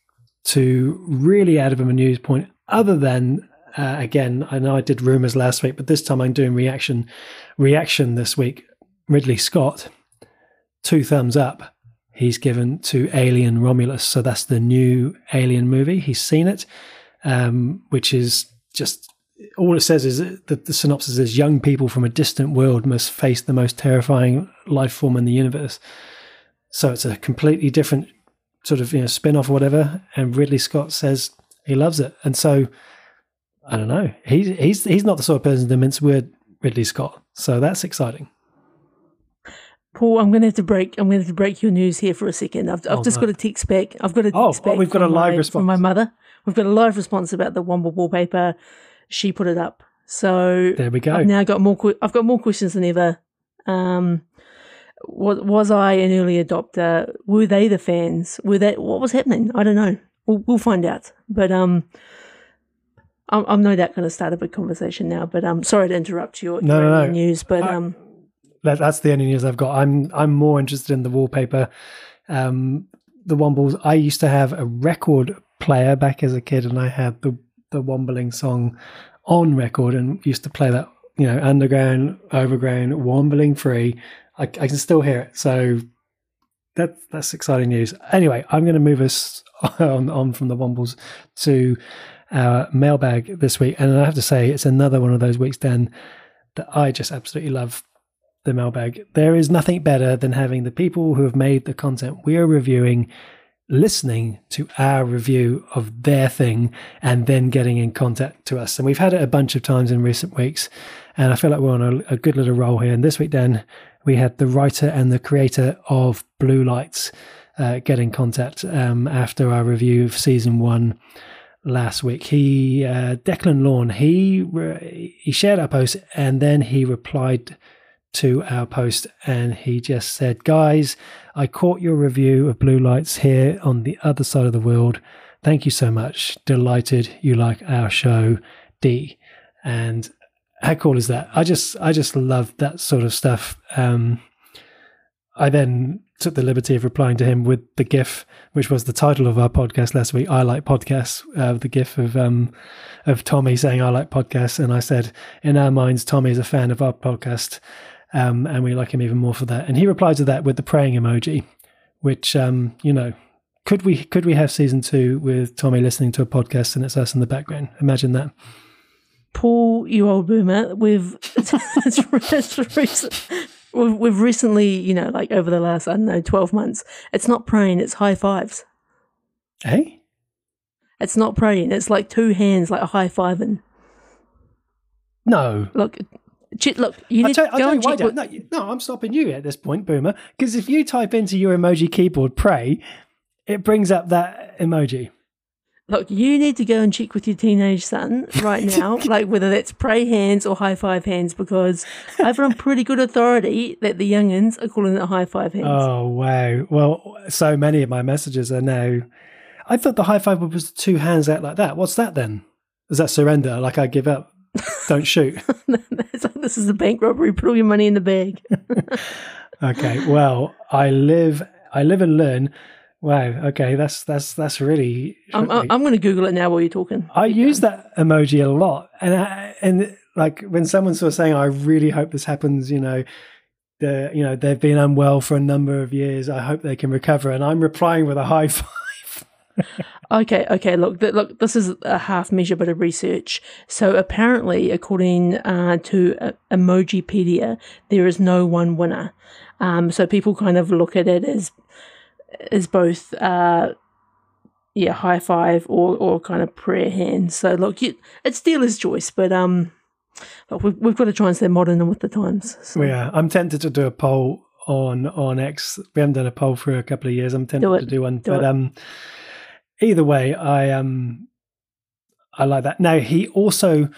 to really add of him a news point other than uh, again. I know I did rumors last week, but this time I'm doing reaction reaction this week. Ridley Scott, two thumbs up he's given to Alien Romulus. So that's the new Alien movie. He's seen it, um, which is just all it says is that the synopsis is young people from a distant world must face the most terrifying life form in the universe. So it's a completely different sort of you know spin off or whatever. And Ridley Scott says he loves it, and so I don't know. He's he's he's not the sort of person to mince word Ridley Scott. So that's exciting. Paul, I'm going to have to break. I'm going to have to break your news here for a second. I've, I've Oh, just no. got a text back. I've got a Oh, text oh, back. we've got a live my, response. from my mother. We've got a live response about the Womble wallpaper. She put it up. So There we go. I've now got more. I've got more questions than ever. Um, was, was I an early adopter? Were they the fans? Were that what was happening? I don't know. We'll, we'll find out. But um, I'm, I'm no doubt going to start a big conversation now, but I'm um, sorry to interrupt your, no, your no, no. news. But I, um, that, that's the only news I've got. I'm I'm more interested in the wallpaper. Um, the Wombles. I used to have a record player back as a kid, and I had the the Wombling song on record, and used to play that. You know, underground, overground, Wombling free. I, I can still hear it. So that that's exciting news. Anyway, I'm going to move us on, on from the Wombles to our mailbag this week, and I have to say it's another one of those weeks, Dan, that I just absolutely love. The mailbag. There is nothing better than having the people who have made the content we are reviewing listening to our review of their thing and then getting in contact to us. And we've had it a bunch of times in recent weeks, and I feel like we're on a, a good little roll here. And this week, Dan, we had the writer and the creator of Blue Lights uh, get in contact um, after our review of season one last week. He uh, Declan Lawn he he shared our post and then he replied to our post and he just said, "Guys, I caught your review of Blue Lights here on the other side of the world. Thank you so much. Delighted you like our show, D." And how cool is that? I just I just love that sort of stuff. Um, I then took the liberty of replying to him with the GIF, which was the title of our podcast last week. I like podcasts. Uh, the GIF of um, of Tommy saying I like podcasts, and I said in our minds Tommy is a fan of our podcast, um, and we like him even more for that. And he replied to that with the praying emoji, which um, you know. Could we could we have season two with Tommy listening to a podcast and it's us in the background? Imagine that. Paul, you old boomer, we've we've, we've recently, you know, like over the last I don't know twelve months, it's not praying, it's high fives. Hey, it's not praying. It's like two hands, like a high fiving. No, look, look. You need tell, to go check. What... No, no, I'm stopping you at this point, Boomer. Because if you type into your emoji keyboard "pray," it brings up that emoji. Look, you need to go and check with your teenage son right now, like whether that's pray hands or high five hands, because I've on pretty good authority that the youngins are calling it high five hands. Oh wow! Well, so many of my messages are now. I thought the high five was two hands out like that. What's that then? Is that surrender? Like I give up? Don't shoot. this is a bank robbery. Put all your money in the bag. okay. Well, I live. I live and learn. Wow. Okay. That's that's that's really. I'm I'm going to Google it now while you're talking. I use that emoji a lot, and I, and like when someone's sort of saying, "I really hope this happens," you know, the you know they've been unwell for a number of years. I hope they can recover, and I'm replying with a high five. Okay, okay. Look, th- look. This is a half measure bit of research. So apparently, according uh, to uh, Emojipedia, there is no one winner. Um, so people kind of look at it as is both uh yeah high five or or kind of prayer hands so look you, it's dealer's choice but um look, we've, we've got to try and stay modern and with the times so. yeah i'm tempted to do a poll on on x we haven't done a poll for a couple of years i'm tempted do to do one do but it. um either way i um i like that now he also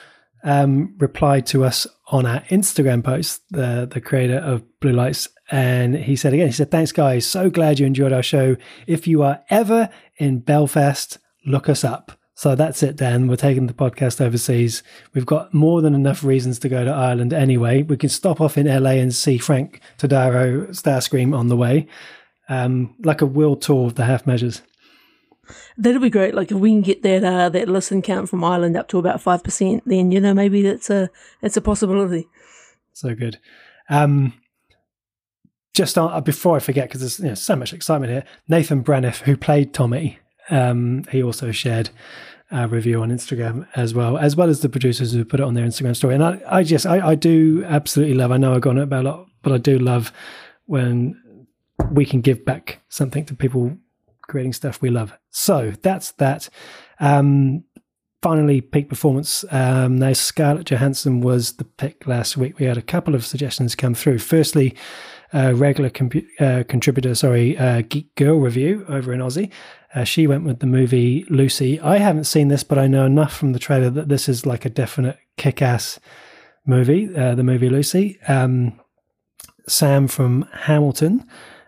um replied to us on our instagram post the the creator of blue lights and he said again, he said, Thanks, guys. So glad you enjoyed our show. If you are ever in Belfast, look us up. So that's it, Dan. We're taking the podcast overseas. We've got more than enough reasons to go to Ireland anyway. We can stop off in LA and see Frank Todaro Starscream on the way, um, like a world tour of the half measures. That'll be great. Like if we can get that uh, that listen count from Ireland up to about five percent, then you know maybe that's a it's a possibility. So good. Um, just on, uh, before I forget, because there's you know, so much excitement here, Nathan Braniff, who played Tommy, um, he also shared a review on Instagram as well, as well as the producers who put it on their Instagram story. And I, I just, I, I do absolutely love, I know I've gone about a lot, but I do love when we can give back something to people creating stuff we love. So that's that. Um, finally, peak performance. Um, now, Scarlett Johansson was the pick last week. We had a couple of suggestions come through. Firstly, uh, regular compu- uh, contributor, sorry, uh, Geek Girl review over in Aussie. Uh, she went with the movie Lucy. I haven't seen this, but I know enough from the trailer that this is like a definite kick-ass movie. Uh, the movie Lucy. Um, Sam from Hamilton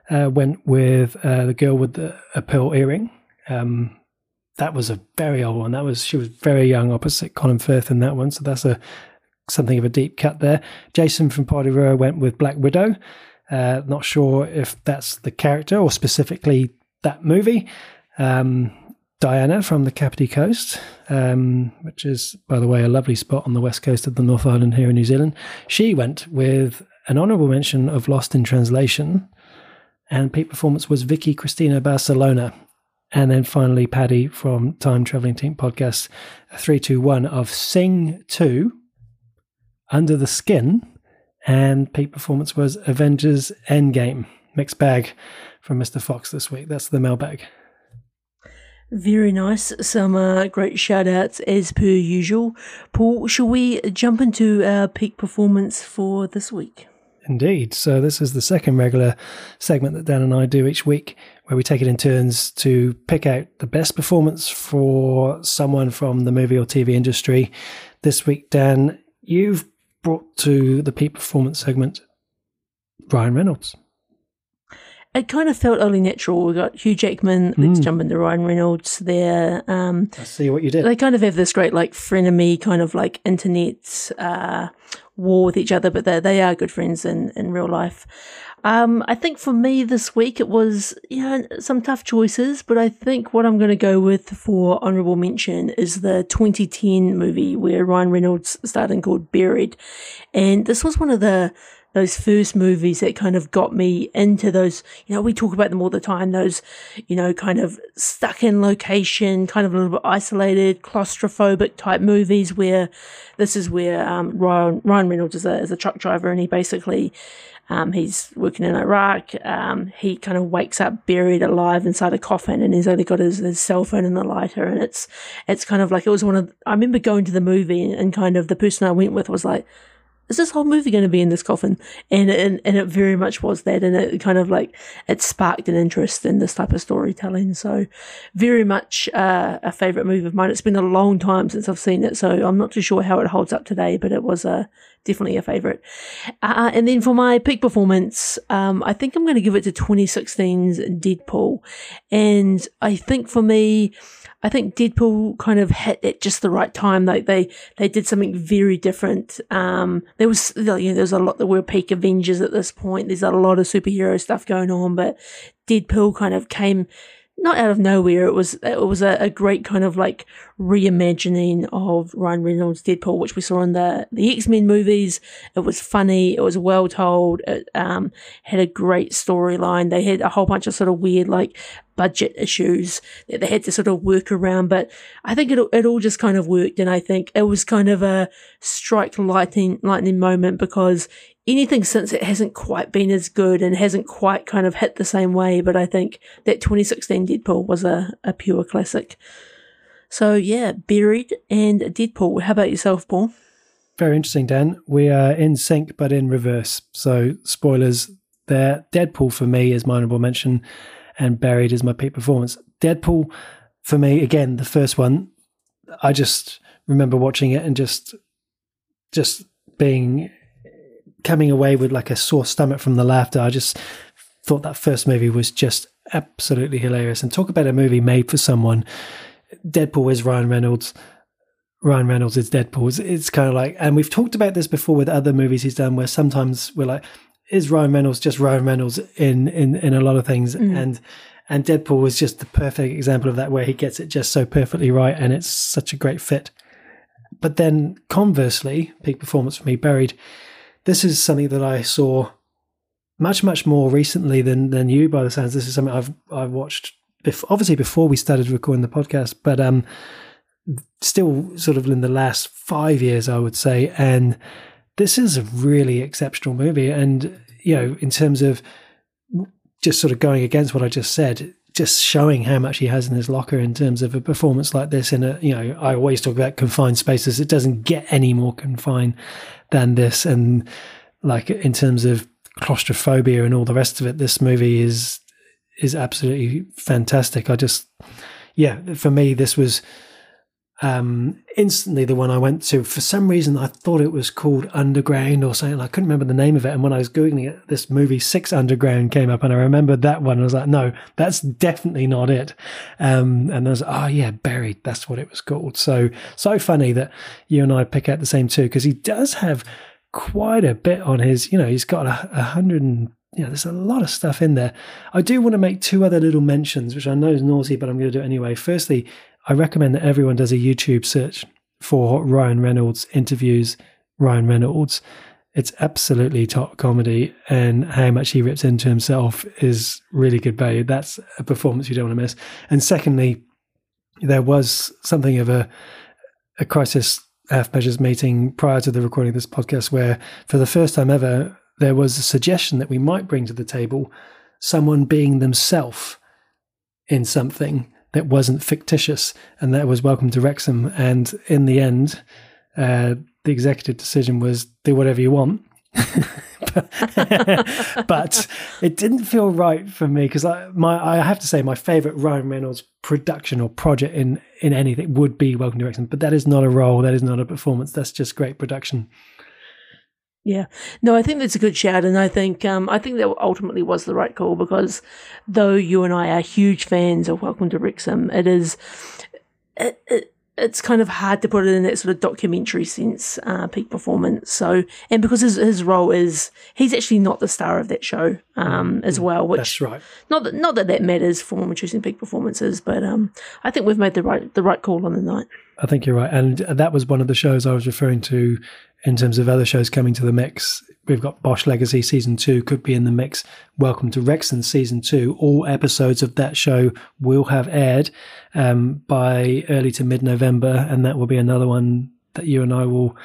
uh, went with the girl with the a pearl earring. Um, that was a very old one. That was she was very young opposite Colin Firth in that one, so that's a something of a deep cut there. Jason from Party Row went with Black Widow. Uh, not sure if that's the character or specifically that movie. Um, Diana from the Kapiti Coast, um, which is, by the way, a lovely spot on the west coast of the North Island here in New Zealand. She went with an honourable mention of Lost in Translation, and peak performance was Vicky Cristina Barcelona. And then finally, Paddy from Time Traveling Team Podcast, 321 of Sing 2, Under the Skin, and peak performance was Avengers Endgame. Mixed bag from Mr. Fox this week. That's the mailbag. Very nice. Some uh, great shout outs as per usual. Paul, shall we jump into our peak performance for this week? Indeed. So, this is the second regular segment that Dan and I do each week where we take it in turns to pick out the best performance for someone from the movie or TV industry. This week, Dan, you've brought to the peak performance segment Ryan Reynolds it kind of felt only natural. We got Hugh Jackman. Mm. Let's jump into Ryan Reynolds there. Um, I see what you did. They kind of have this great like frenemy kind of like internet uh, war with each other, but they they are good friends in in real life. Um, I think for me this week it was you know some tough choices, but I think what I'm going to go with for honourable mention is the 2010 movie where Ryan Reynolds starred in called Buried, and this was one of the those first movies that kind of got me into those, you know, we talk about them all the time, those, you know, kind of stuck in location, kind of a little bit isolated, claustrophobic type movies where this is where um, Ryan, Ryan Reynolds is a, is a truck driver and he basically, um, he's working in Iraq. Um, he kind of wakes up buried alive inside a coffin, and he's only got his, his cell phone and the lighter. And it's it's kind of like it was one of. I remember going to the movie, and, and kind of the person I went with was like, is this whole movie going to be in this coffin? And, and and it very much was that, and it kind of like it sparked an interest in this type of storytelling. So, very much uh, a favorite movie of mine. It's been a long time since I've seen it, so I'm not too sure how it holds up today, but it was a definitely a favorite. Uh, and then for my peak performance, um, I think I'm going to give it to 2016's Deadpool, and I think for me. I think Deadpool kind of hit at just the right time. Like they, they did something very different. Um, there was, you know, there's a lot that were peak Avengers at this point. There's a lot of superhero stuff going on, but Deadpool kind of came not out of nowhere. It was it was a, a, great kind of like reimagining of Ryan Reynolds' Deadpool, which we saw in the the X Men movies. It was funny. It was well told. It um, had a great storyline. They had a whole bunch of sort of weird like budget issues that they had to sort of work around. But I think it it all just kind of worked, and I think it was kind of a strike lightning lightning moment because anything since it hasn't quite been as good and hasn't quite kind of hit the same way. But I think that 2016 Deadpool was a, a pure classic. So yeah, Buried and Deadpool. How about yourself, Paul? Very interesting, Dan. We are in sync but in reverse. So spoilers there. Deadpool for me is my honorable mention, and Buried is my peak performance. Deadpool for me, again, the first one. I just remember watching it and just just being coming away with like a sore stomach from the laughter. I just thought that first movie was just absolutely hilarious. And talk about a movie made for someone. Deadpool is Ryan Reynolds. Ryan Reynolds is Deadpool. It's, it's kind of like, and we've talked about this before with other movies he's done, where sometimes we're like, is Ryan Reynolds just Ryan Reynolds in in in a lot of things, mm. and and Deadpool was just the perfect example of that, where he gets it just so perfectly right, and it's such a great fit. But then conversely, peak performance for me, buried this is something that I saw much much more recently than than you by the sounds. This is something I've I've watched obviously before we started recording the podcast, but um, still sort of in the last five years, I would say. And this is a really exceptional movie, and you know, in terms of just sort of going against what I just said, just showing how much he has in his locker in terms of a performance like this in a you know I always talk about confined spaces. It doesn't get any more confined than this. And like in terms of claustrophobia and all the rest of it this movie is is absolutely fantastic. I just yeah for me this was um, instantly the one I went to. For some reason, I thought it was called Underground or something. I couldn't remember the name of it. And when I was googling it, this movie Six Underground came up, and I remembered that one. I was like, no, that's definitely not it. Um, and I was, like, oh yeah, Buried. That's what it was called. So so funny that you and I pick out the same two because he does have quite a bit on his. You know, he's got a, a hundred and you know, there's a lot of stuff in there. I do want to make two other little mentions, which I know is naughty, but I'm going to do it anyway. Firstly, I recommend that everyone does a YouTube search for Ryan Reynolds interviews Ryan Reynolds. It's absolutely top comedy, and how much he rips into himself is really good value. That's a performance you don't want to miss. And secondly, there was something of a a crisis half measures meeting prior to the recording of this podcast where, for the first time ever, there was a suggestion that we might bring to the table someone being themselves in something that wasn't fictitious, and that was Welcome to Wrexham. And in the end, uh, the executive decision was do whatever you want. but it didn't feel right for me because I, my I have to say my favorite Ryan Reynolds production or project in in anything would be Welcome to Wrexham. But that is not a role. That is not a performance. That's just great production. Yeah, no, I think that's a good shout, and I think um, I think that ultimately was the right call because though you and I are huge fans of Welcome to Wrexham, it is it, it, it's kind of hard to put it in that sort of documentary sense, uh, peak performance. So, and because his his role is he's actually not the star of that show um, as mm-hmm. well, which that's right. Not that not that that matters for when we're choosing peak performances, but um, I think we've made the right the right call on the night. I think you're right, and that was one of the shows I was referring to in terms of other shows coming to the mix. We've got Bosch Legacy season two could be in the mix. Welcome to Wrexham season two. All episodes of that show will have aired um, by early to mid November, and that will be another one that you and I will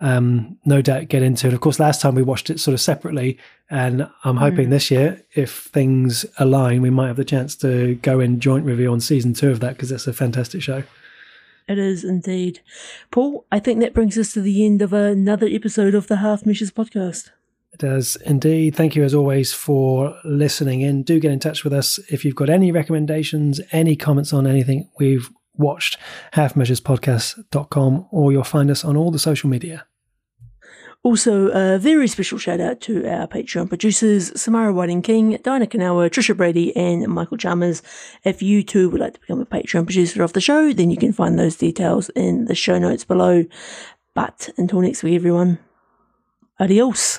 um, no doubt get into. And of course, last time we watched it sort of separately, and I'm hoping mm. this year, if things align, we might have the chance to go in joint review on season two of that because it's a fantastic show. It is indeed. Paul, I think that brings us to the end of another episode of the Half Measures podcast. It does indeed. Thank you as always for listening in. Do get in touch with us if you've got any recommendations, any comments on anything we've watched, halfmeasurespodcast.com, or you'll find us on all the social media. Also, a very special shout out to our Patreon producers, Samara Whiting King, Diana Knauer, Tricia Brady, and Michael Chalmers. If you too would like to become a Patreon producer of the show, then you can find those details in the show notes below. But until next week, everyone, adios.